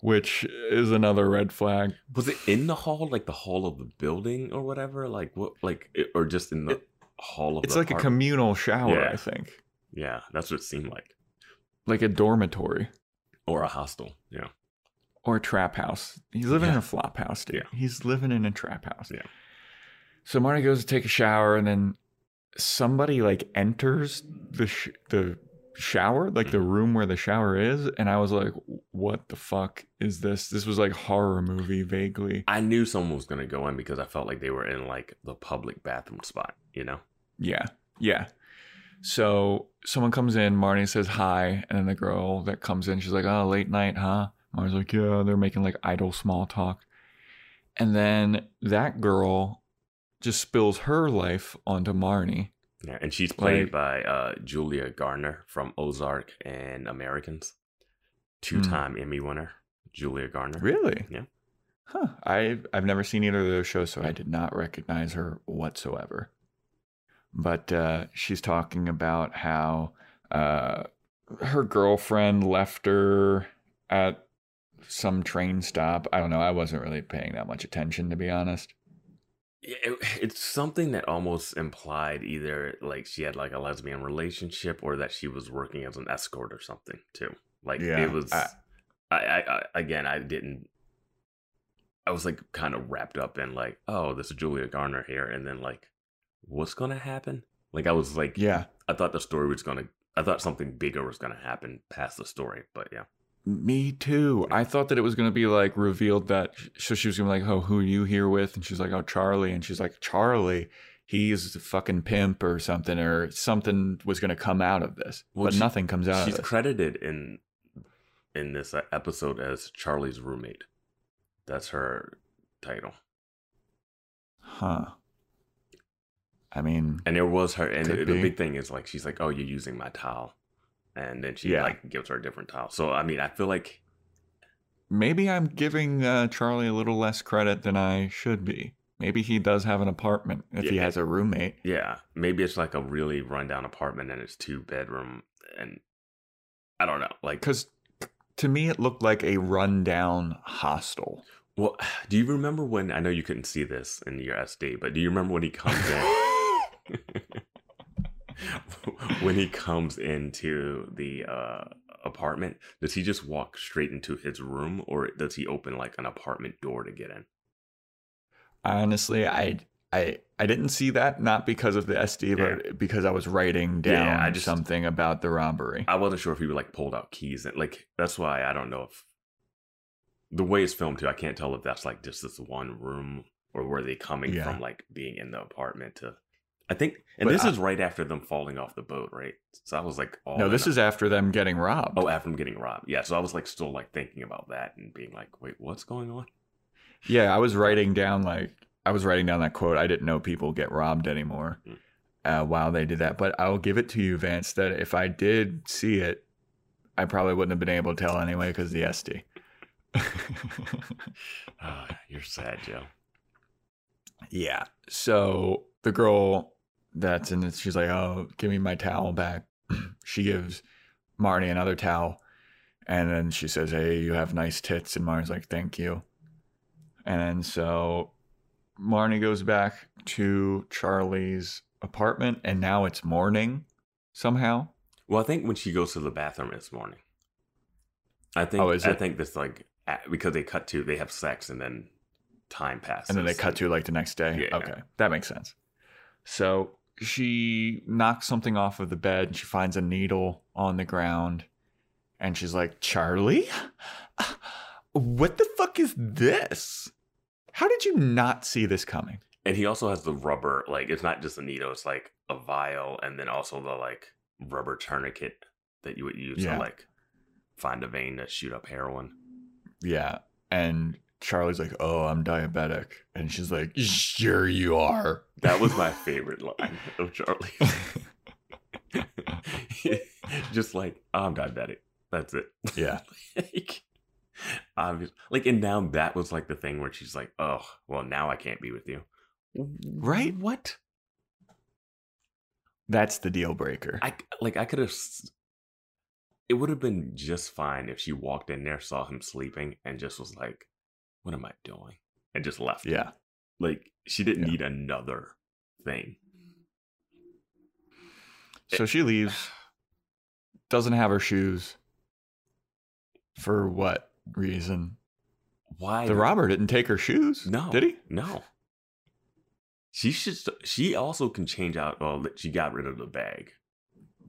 which is another red flag. was it in the hall, like the hall of the building or whatever? Like what? Like it- or just in the hall of? It's like a communal shower, Yeah. I think. Yeah, that's what it seemed like. like a dormitory or a hostel. Yeah. or a trap house. He's living in a flop house, dude. Yeah. He's living in a trap house. Yeah. So Marty goes to take a shower, and then somebody like enters the sh- the shower, like the room where the shower is, and I was like, "What the fuck is this?" This was like horror movie vaguely. I knew someone was gonna go in because I felt like they were in like the public bathroom spot. You know. Yeah, yeah. So someone comes in, Marty says hi, and then the girl that comes in, she's like, "Oh, late night, huh?" Marty's like, "Yeah." They're making like idle small talk, and then that girl just spills her life onto Marnie. Yeah, and she's played Like- by uh, Julia Garner from Ozark and Americans, two-time Emmy winner. Julia Garner. Really? Yeah. Huh. I I've never seen either of those shows, so I did not recognize her whatsoever. But uh, she's talking about how uh, her girlfriend left her at some train stop. I don't know. I wasn't really paying that much attention, to be honest. Yeah, it, it's something that almost implied either like she had like a lesbian relationship or that she was working as an escort or something too. Like Yeah, it was. I- I, I, I again, I didn't. I was like kind of wrapped up in like, oh, this is Julia Garner here, and then like, what's gonna happen? Like I was like, Yeah. I thought the story was gonna. I thought something bigger was gonna happen past the story, but yeah. Me too. I thought that it was going to be like revealed that so she was going to be like, "Oh, who are you here with?" And she's like, "Oh, Charlie." And she's like, "Charlie, he's a fucking pimp or something or something was going to come out of this." Well, but she- nothing comes out She's credited in in this uh, episode as Charlie's roommate. That's her title. huh. I mean, And it was her, and the, the big thing is like she's like, "Oh, you're using my towel," and then she Yeah. like gives her a different towel. So I mean, I feel like maybe I'm giving uh, Charlie a little less credit than I should be. Maybe he does have an apartment if he has a roommate. yeah, maybe it's like a really rundown apartment and it's two bedroom, and I don't know, like Because to me, it looked like a rundown hostel. Well, do you remember when I know you couldn't see this in your SD, but do you remember when he comes in? when he comes into the uh, apartment, does he just walk straight into his room, or does he open like an apartment door to get in? Honestly, I I I didn't see that not because of the SD, but because I was writing down Yeah, I just- something about the robbery. I wasn't sure if he would like pulled out keys and like that's why I don't know if the way it's filmed too. I can't tell if that's like just this one room or were they coming Yeah. from like being in the apartment to. I think, and But this I- is right after them falling off the boat, right? So I was like, all no, this is after them getting robbed. oh after them getting robbed. Yeah, so I was like still like thinking about that and being like, wait, what's going on? Yeah, I was writing down like I was writing down that quote. I didn't know people get robbed anymore Mm. uh, while they did that. But I'll give it to you, Vance, that if I did see it, I probably wouldn't have been able to tell anyway because the SD. Ah, you're sad, Joe. yeah. So the girl that's in it, she's like, "Oh, give me my towel back." she gives Marnie another towel, and then she says, "Hey, you have nice tits." And Marnie's like, "Thank you." And then so Marnie goes back to Charlie's apartment, and now it's morning somehow. Well, I think when she goes to the bathroom it's morning, I think Oh, is I it? think this like because they cut to they have sex and then time passes And then they cut to like the next day. Yeah. Okay, that makes sense. So she knocks something off of the bed and she finds a needle on the ground. And she's like, Charlie, what the fuck is this? How did you not see this coming? And he also has the rubber, like it's not just a needle, it's like a vial, and then also the like rubber tourniquet that you would use Yeah. to like find a vein to shoot up heroin. Yeah. And Charlie's like, oh, I'm diabetic. And she's like, sure you are. That was my favorite line of Charlie. just like "Oh, I'm diabetic. That's it. Yeah. like, obvious. Like, and now that was like the thing where she's like, "Oh, well, now I can't be with you." Right? What? That's the deal breaker. I like. I could have. It would have been just fine if she walked in there, saw him sleeping, and just was like, "What am I doing?" and just left. yeah. Like she didn't Yeah. need another thing. So she leaves doesn't have her shoes. For what reason? Why? The robber didn't take her shoes. No. Did he? No. She should. She also can change out. Well, she got rid of the bag,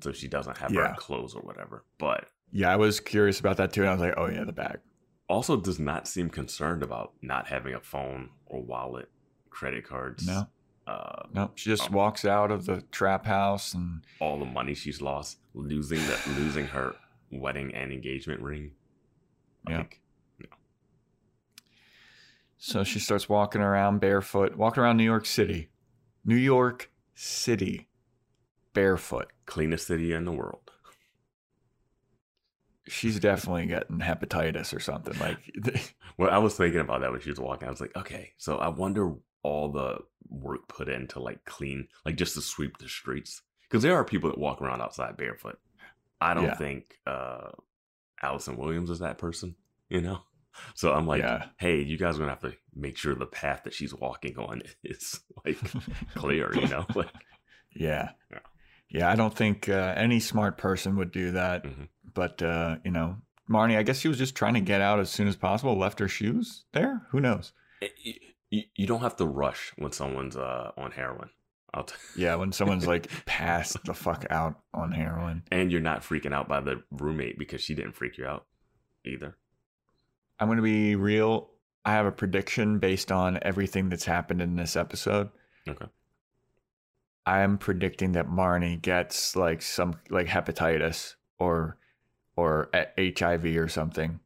so she doesn't have Yeah. her clothes or whatever. But Yeah, I was curious about that too. And I was like, oh, yeah, the bag. Also does not seem concerned about not having a phone or wallet, credit cards. No, Uh, no. She just Oh. walks out of the trap house and all the money she's lost, losing that, losing her wedding and engagement ring. Yeah. Like, so she starts walking around barefoot, walking around New York City. New York City, barefoot. cleanest city in the world. She's definitely getting hepatitis or something. Like, Well, I was thinking about that when she was walking. I was like, okay, so I wonder all the work put in to like clean, like just to sweep the streets. Because there are people that walk around outside barefoot. I don't Yeah. think uh Allison Williams is that person, you know? So I'm like, Yeah. hey, you guys are gonna have to make sure the path that she's walking on is like clear, you know? Like, yeah. Yeah. Yeah, I don't think uh, any smart person would do that. Mhm. But, uh, you know, Marnie, I guess she was just trying to get out as soon as possible, left her shoes there. Who knows? you, you, don't have to rush when someone's uh on heroin. T- Yeah, when someone's like passed the fuck out on heroin. and you're not freaking out by the roommate because she didn't freak you out either. I'm going to be real. I have a prediction based on everything that's happened in this episode. Okay. I am predicting that Marnie gets like some like hepatitis or or HIV or something.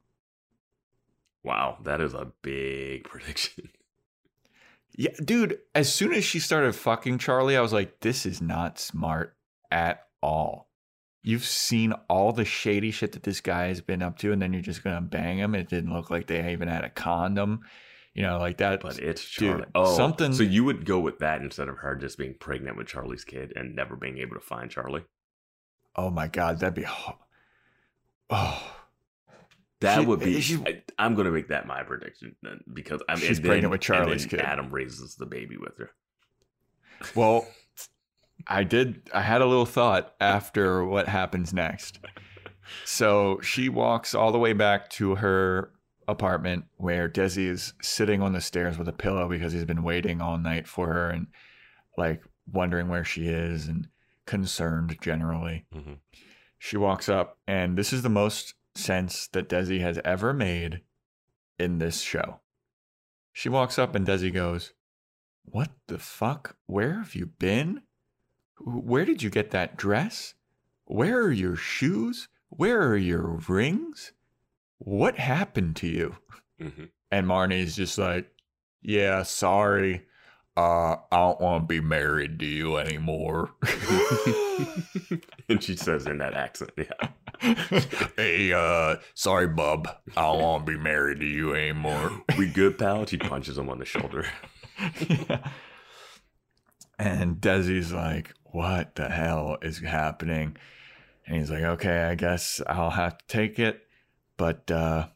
Wow, that is a big prediction. Yeah, dude, as soon as she started fucking Charlie, I was like, this is not smart at all. You've seen all the shady shit that this guy has been up to, and then you're just gonna bang him. It didn't look like they even had a condom. You know, like that. But it's Dude, Charlie. oh, something- So you would go with that instead of her just being pregnant with Charlie's kid and never being able to find Charlie? oh my god, that'd be. Oh, That She- would be. she- I, I'm going to make that my prediction then because I'm She's then- pregnant with Charlie's kid. Adam raises the baby with her. well, I did. I had a little thought after what happens next. So she walks all the way back to her apartment where Desi is sitting on the stairs with a pillow because he's been waiting all night for her and like wondering where she is and concerned generally. Mhm. She walks up, and this is the most sense that Desi has ever made in this show. She walks up, and Desi goes, What the fuck? Where have you been? Where did you get that dress? Where are your shoes? Where are your rings? What happened to you? hmm And Marnie's just like, Yeah, sorry. Uh, I don't want to be married to you anymore. and she says in that accent, yeah. hey, uh, sorry, bub. I don't want to be married to you anymore. We good, pal? She punches him on the shoulder. And Desi's like, what the hell is happening? And he's like, okay, I guess I'll have to take it, but uh,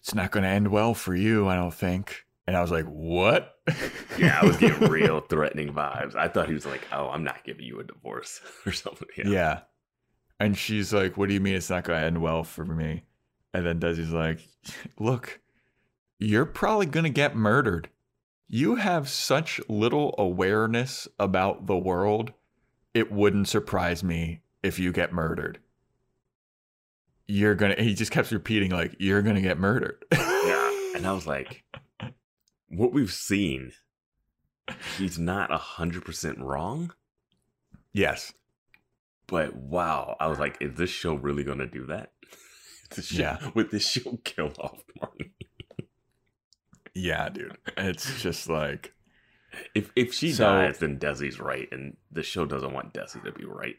it's not going to end well for you, I don't think. And I was like, what? Yeah, I was getting real threatening vibes. I thought he was like, "Oh, I'm not giving you a divorce or something." Yeah. Yeah. And she's like, What do you mean it's not going to end well for me? And then Desi's like, Look, you're probably going to get murdered. You have such little awareness about the world, it wouldn't surprise me if you get murdered. You're going to, he just kept repeating, like, You're going to get murdered. Yeah. And I was like, what we've seen, he's not a hundred percent wrong. yes. But wow, I was like, is this show really gonna do that? Show, Yeah. Would this show kill off Martin? Yeah, dude. It's just like, If if she So- dies, then Desi's right, and the show doesn't want Desi to be right.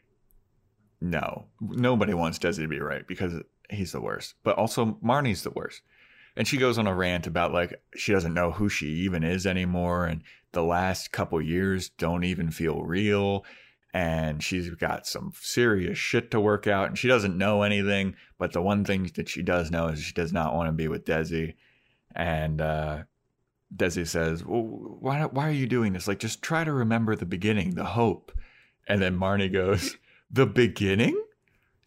No, nobody wants Desi to be right because he's the worst. But also, Marnie's the worst. And she goes on a rant about like she doesn't know who she even is anymore, and the last couple years don't even feel real. And she's got some serious shit to work out, and she doesn't know anything. But the one thing that she does know is she does not want to be with Desi. And uh, Desi says, well, "Why? Why are you doing this? Like, just try to remember the beginning, the hope." And then Marnie goes, "The beginning?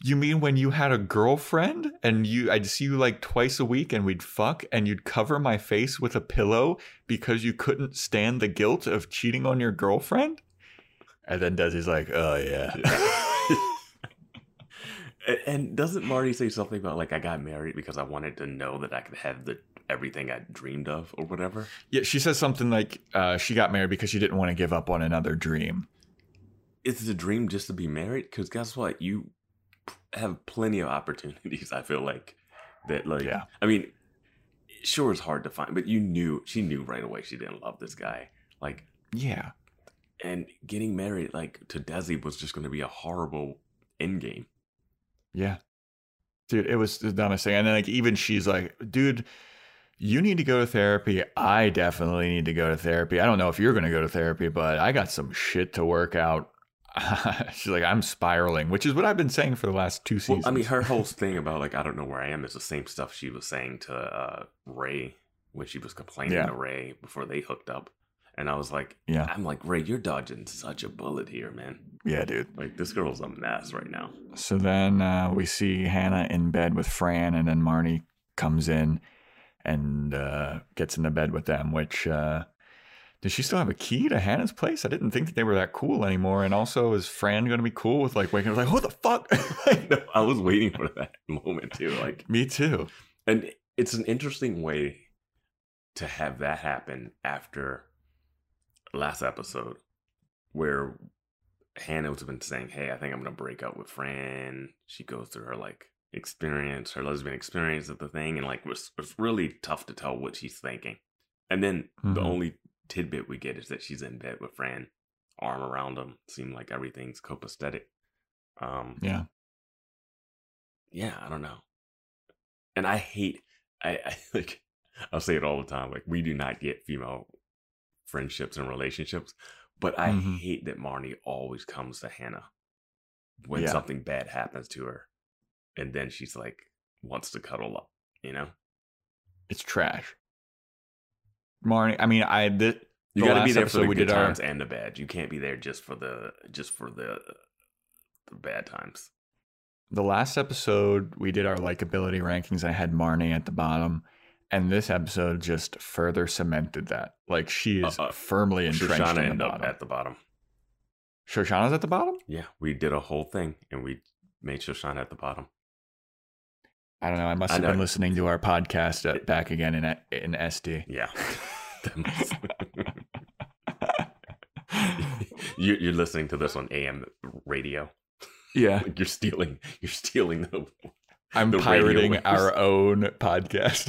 You mean when you had a girlfriend and you I'd see you like twice a week and we'd fuck and you'd cover my face with a pillow because you couldn't stand the guilt of cheating on your girlfriend? And then Desi's like, "Oh yeah." And- And doesn't Marty say something about like I got married because I wanted to know that I could have the everything I dreamed of or whatever? yeah, she says something like uh, she got married because she didn't want to give up on another dream. Is it a dream just to be married? Because guess what, you have plenty of opportunities. I feel like that. Like, Yeah. I mean, sure, it's hard to find, but you knew she knew right away she didn't love this guy. Like, Yeah. and getting married like to Desi was just going to be a horrible end game. Yeah. Dude, it was the dumbest thing. And then like even she's like, dude, you need to go to therapy. I definitely need to go to therapy. I don't know if you're gonna go to therapy, but I got some shit to work out. she's like, I'm spiraling, which is what I've been saying for the last two Well, seasons. I mean, her whole thing about like I don't know where I am is the same stuff she was saying to uh, Ray when she was complaining Yeah. to Ray before they hooked up, and I was like, Yeah. I'm like Ray, you're dodging such a bullet here, man. Yeah, dude. Like this girl's a mess right now. So then uh, we see Hannah in bed with Fran, and then Marnie comes in and uh, gets into bed with them. Which uh, does she still have a key to Hannah's place? I didn't think that they were that cool anymore. And also, is Fran going to be cool with like waking up like, what the fuck? No, I was waiting for that moment too. Like, Me too. and it's an interesting way to have that happen after last episode, where Hannah's been saying, "Hey, I think I'm gonna break up with Fran." She goes through her like experience, her lesbian experience of the thing, and like it's, it's really tough to tell what she's thinking. And then the Mhm. only tidbit we get is that she's in bed with Fran, arm around him. Seem like everything's copacetic. Um, Yeah. yeah, I don't know. And I hate I, I like I'll say it all the time, like we do not get female friendships and relationships. But I Mhm. hate that Marnie always comes to Hannah when Yeah. something bad happens to her. And then she's like wants to cuddle up, you know? It's trash. Marnie, I mean, I did. You gotta be there for the we good did our- times and the bad. You can't be there just for the just for the the bad times. The last episode, we did our likability rankings. I had Marnie at the bottom. And this episode just further cemented that. Like she is uh, firmly entrenched Shoshanna in the bottom. at the bottom. Shoshanna's at the bottom? Yeah, we did a whole thing and we made Shoshanna at the bottom. I don't know. I must I have been listening to our podcast at, back again in in SD. Yeah. You, you're listening to this on AM radio. yeah, you're stealing. You're stealing the. I'm the pirating our own podcast.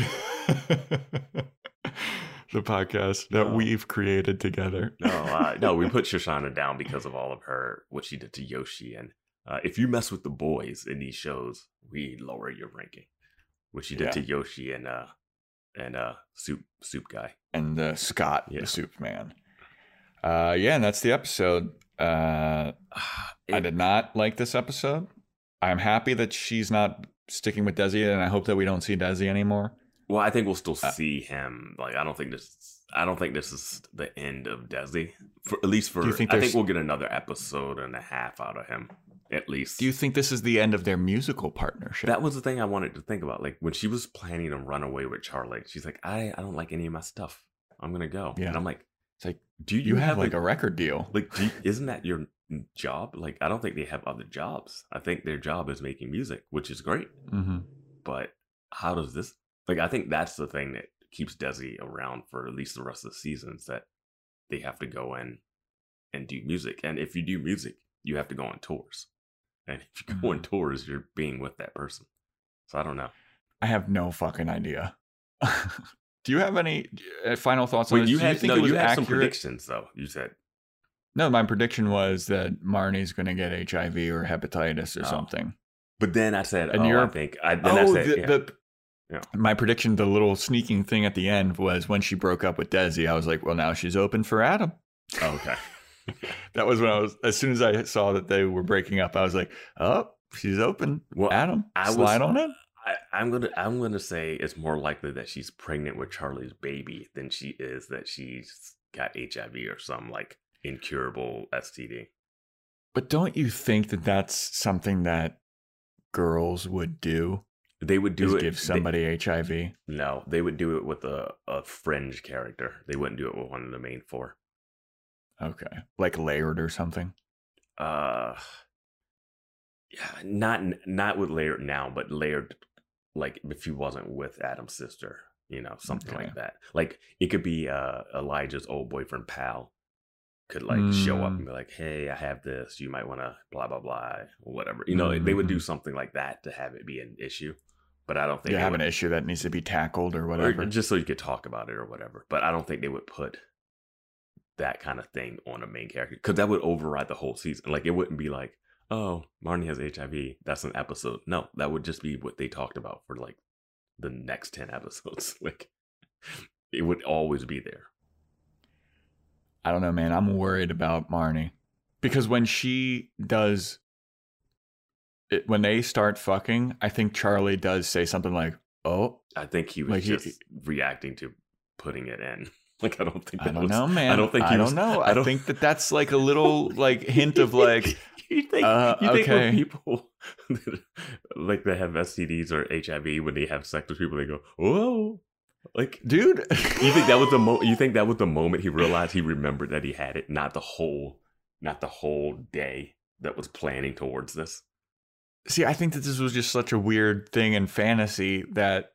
the podcast that Oh. we've created together. No, uh, no, we put Shoshanna down because of all of her what she did to Yoshi, and uh, if you mess with the boys in these shows, we lower your ranking. which he did Yeah. to Yoshi and uh and uh soup soup guy. and uh, Scott, Yeah. the Superman. Uh, yeah, and that's the episode. Uh, I did not like this episode. I'm happy that she's not sticking with Desi, and I hope that we don't see Desi anymore. Well, I think we'll still Uh, see him. Like, I don't think this. I don't think this is the end of Desi. For at least for, think I think we'll get another episode and a half out of him. At least. Do you think this is the end of their musical partnership? that was the thing I wanted to think about. Like when she was planning to run away with Charlie, she's like, "I, I don't like any of my stuff. I'm gonna go." Yeah. And I'm like, it's like "Do you, you have have like a record deal. like? Do you, isn't that your job? Like, I don't think they have other jobs. I think their job is making music, which is great. Mm-hmm. But how does this? Like, I think that's the thing that keeps Desi around for at least the rest of the seasons. That they have to go in and do music, and if you do music, you have to go on tours. And if you go on Mhm. tours, you're being with that person. So I don't know. I have no fucking idea. Do you have any uh, final thoughts on Wait, this? you had think no, it was you had some predictions though. You said No, my prediction was that Marnie's going to get HIV or hepatitis or Oh. something. But then I said, And oh, you're- I think. I, then I oh, said, the, yeah. the Yeah. my prediction, the little sneaking thing at the end was when she broke up with Desi. I was like, well, now she's open for Adam. Oh, okay. That was when I was. As soon as I saw that they were breaking up, I was like, oh, she's open. Well, Adam, I was- slide on it. I, I'm gonna I'm gonna say it's more likely that she's pregnant with Charlie's baby than she is that she's got HIV or some like incurable STD. But don't you think that that's something that girls would do. They would do it. give they- somebody HIV. no, they would do it with a, a fringe character. They wouldn't do it with one of the main four. Okay, like Laird or something. Uh, yeah, not not with Laird now, but Laird like if he wasn't with Adam's sister, you know, something Okay. like that. Like it could be uh Elijah's old boyfriend pal could like show up Mm. and be like, "Hey, I have this. You might want to blah blah blah, or whatever." You know, they would do Mhm. something like that to have it be an issue. But I don't think You have would- an issue that needs to be tackled or or whatever. just so you could talk about it or whatever. But I don't think they would put that kind of thing on a main character because that would override the whole season. Like it wouldn't be like, oh, Marnie has HIV. That's an episode. No, that would just be what they talked about for like the next ten episodes. like it would always be there. I don't know, man. I'm worried about Marnie because when she does, it, when they start fucking, I think Charlie does say something like, "Oh, I think he was Like, he- just reacting to putting it in. Like I don't think I that don't was, know, man. I don't think he I was, don't know. I I, don't think that that's like a little like hint of like, you think uh, you think okay. when people like they have STDs or HIV when they have sex with people they go whoa like dude. you think that was the mo- you think that was the moment he realized he remembered that he had it not the whole not the whole day that was planning towards this See, I think that this was just such a weird thing in fantasy that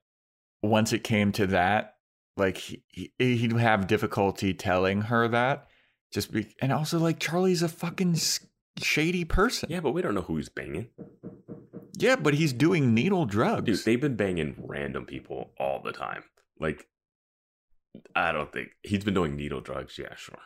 once it came to that, like he, he- eh, he'd have difficulty telling her that. Just be, and also like Charlie's a fucking shady person. yeah but we don't know who he's banging Yeah, but he's doing needle drugs. dude they've been banging random people all the time like I don't think he's been doing needle drugs yeah sure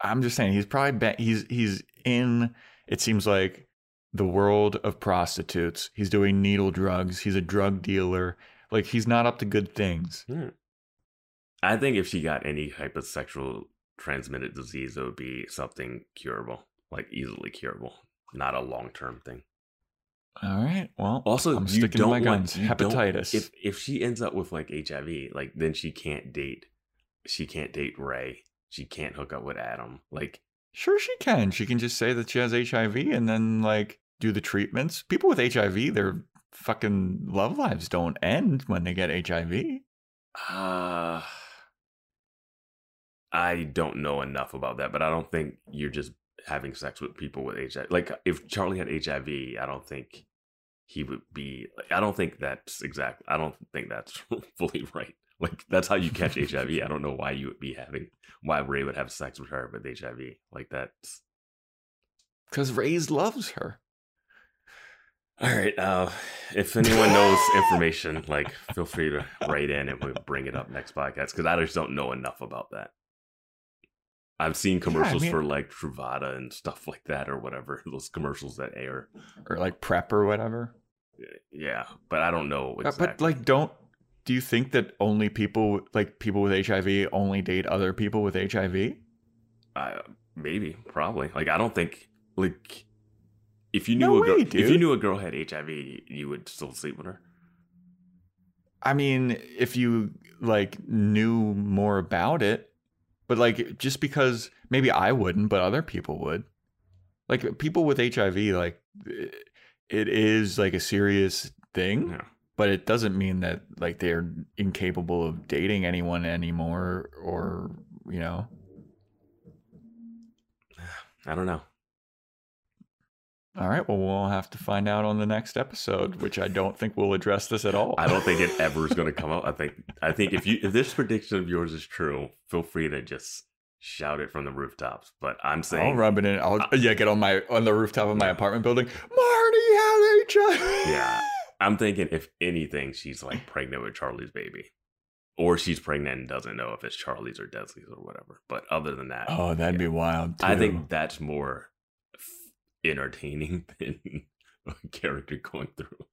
I'm just saying he's probably ba- he's he's in. It seems like the world of prostitutes. He's doing needle drugs. He's a drug dealer. Like he's not up to good things. Hmm. I think if she got any type of sexual transmitted disease, it would be something curable, like easily curable, not a long term thing. All right. Well, Also, I'm you sticking to don't want- guns. Hepatitis. If if she ends up with like HIV, like then she can't date, she can't date Ray. She can't hook up with Adam. Like Sure, she can. She can just say that she has HIV and then like do the treatments. People with HIV, their fucking love lives don't end when they get HIV. Uh, I don't know enough about that, but I don't think you're just having sex with people with HIV. Like, if Charlie had HIV, I don't think he would be. I don't think that's exact. I don't think that's fully right. Like, that's how you catch HIV. I don't know why you would be having, why Ray would have sex with her with HIV. Like, that's. Because Ray's loves her. All right. Uh, if anyone knows information, like, feel free to write in and we'll bring it up next podcast because I just don't know enough about that. I've seen commercials mean- for like Truvada and stuff like that or whatever, those commercials that air. Or like PrEP or whatever. Yeah, but I don't know Uh, exactly. But like, don't do you think that only people like people with HIV only date other people with HIV? I, maybe, probably. Like, I don't think like if you knew No a girl, way, if you knew a girl had HIV, you would still sleep with her. I mean, if you like knew more about it, but like just because maybe I wouldn't, but other people would. Like people with HIV, like it is like a serious thing, Yeah. but it doesn't mean that like they're incapable of dating anyone anymore, or you know. I don't know. All right, well, we'll have to find out on the next episode, which I don't think will address this at all. I don't think it ever is going to come out. I think I think if you if this prediction of yours is true, feel free to just shout it from the rooftops. But I'm saying, I'll rub it in. I'll uh, yeah, get on my on the rooftop of my Yeah. apartment building. Marty had HIV. Yeah. I'm thinking if anything, she's like pregnant with Charlie's baby, or she's pregnant and doesn't know if it's Charlie's or Desi's or whatever. But other than that, Oh, that'd be wild. Too. I think that's more entertaining than a character going through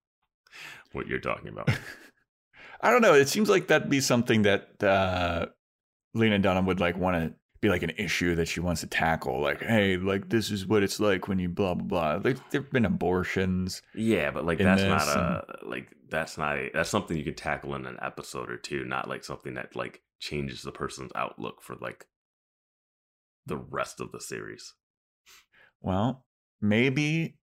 what you're talking about. I don't know. It seems like that'd be something that uh, Lena Dunham would like want to be like an issue that she wants to tackle. Like, hey, like this is what it's like when you blah blah blah. Like there've been abortions. Yeah, but like that's not a like that's not a, that's something you can tackle in an episode or two, not like something that like changes the person's outlook for like the rest of the series. Well, maybe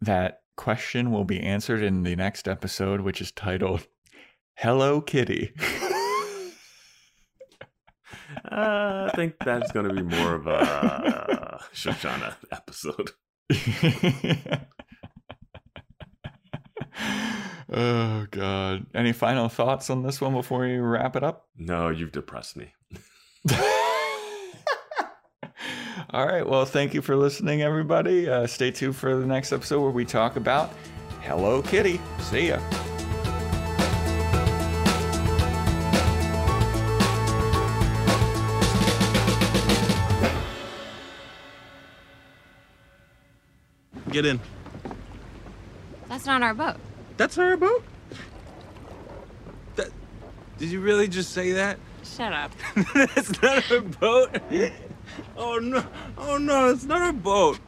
that question will be answered in the next episode, which is titled Hello Kitty. Uh, I think that's going to be more of a Shoshanna episode. oh, God. Any final thoughts on this one before we wrap it up? No, you've depressed me. All right. Well, thank you for listening, everybody. Uh, stay tuned for the next episode where we talk about Hello Kitty. See ya. Get in. That's not our boat. That's not our boat? That, did you really just say that? Shut up. That's not our boat. Oh no. Oh no, it's not a boat.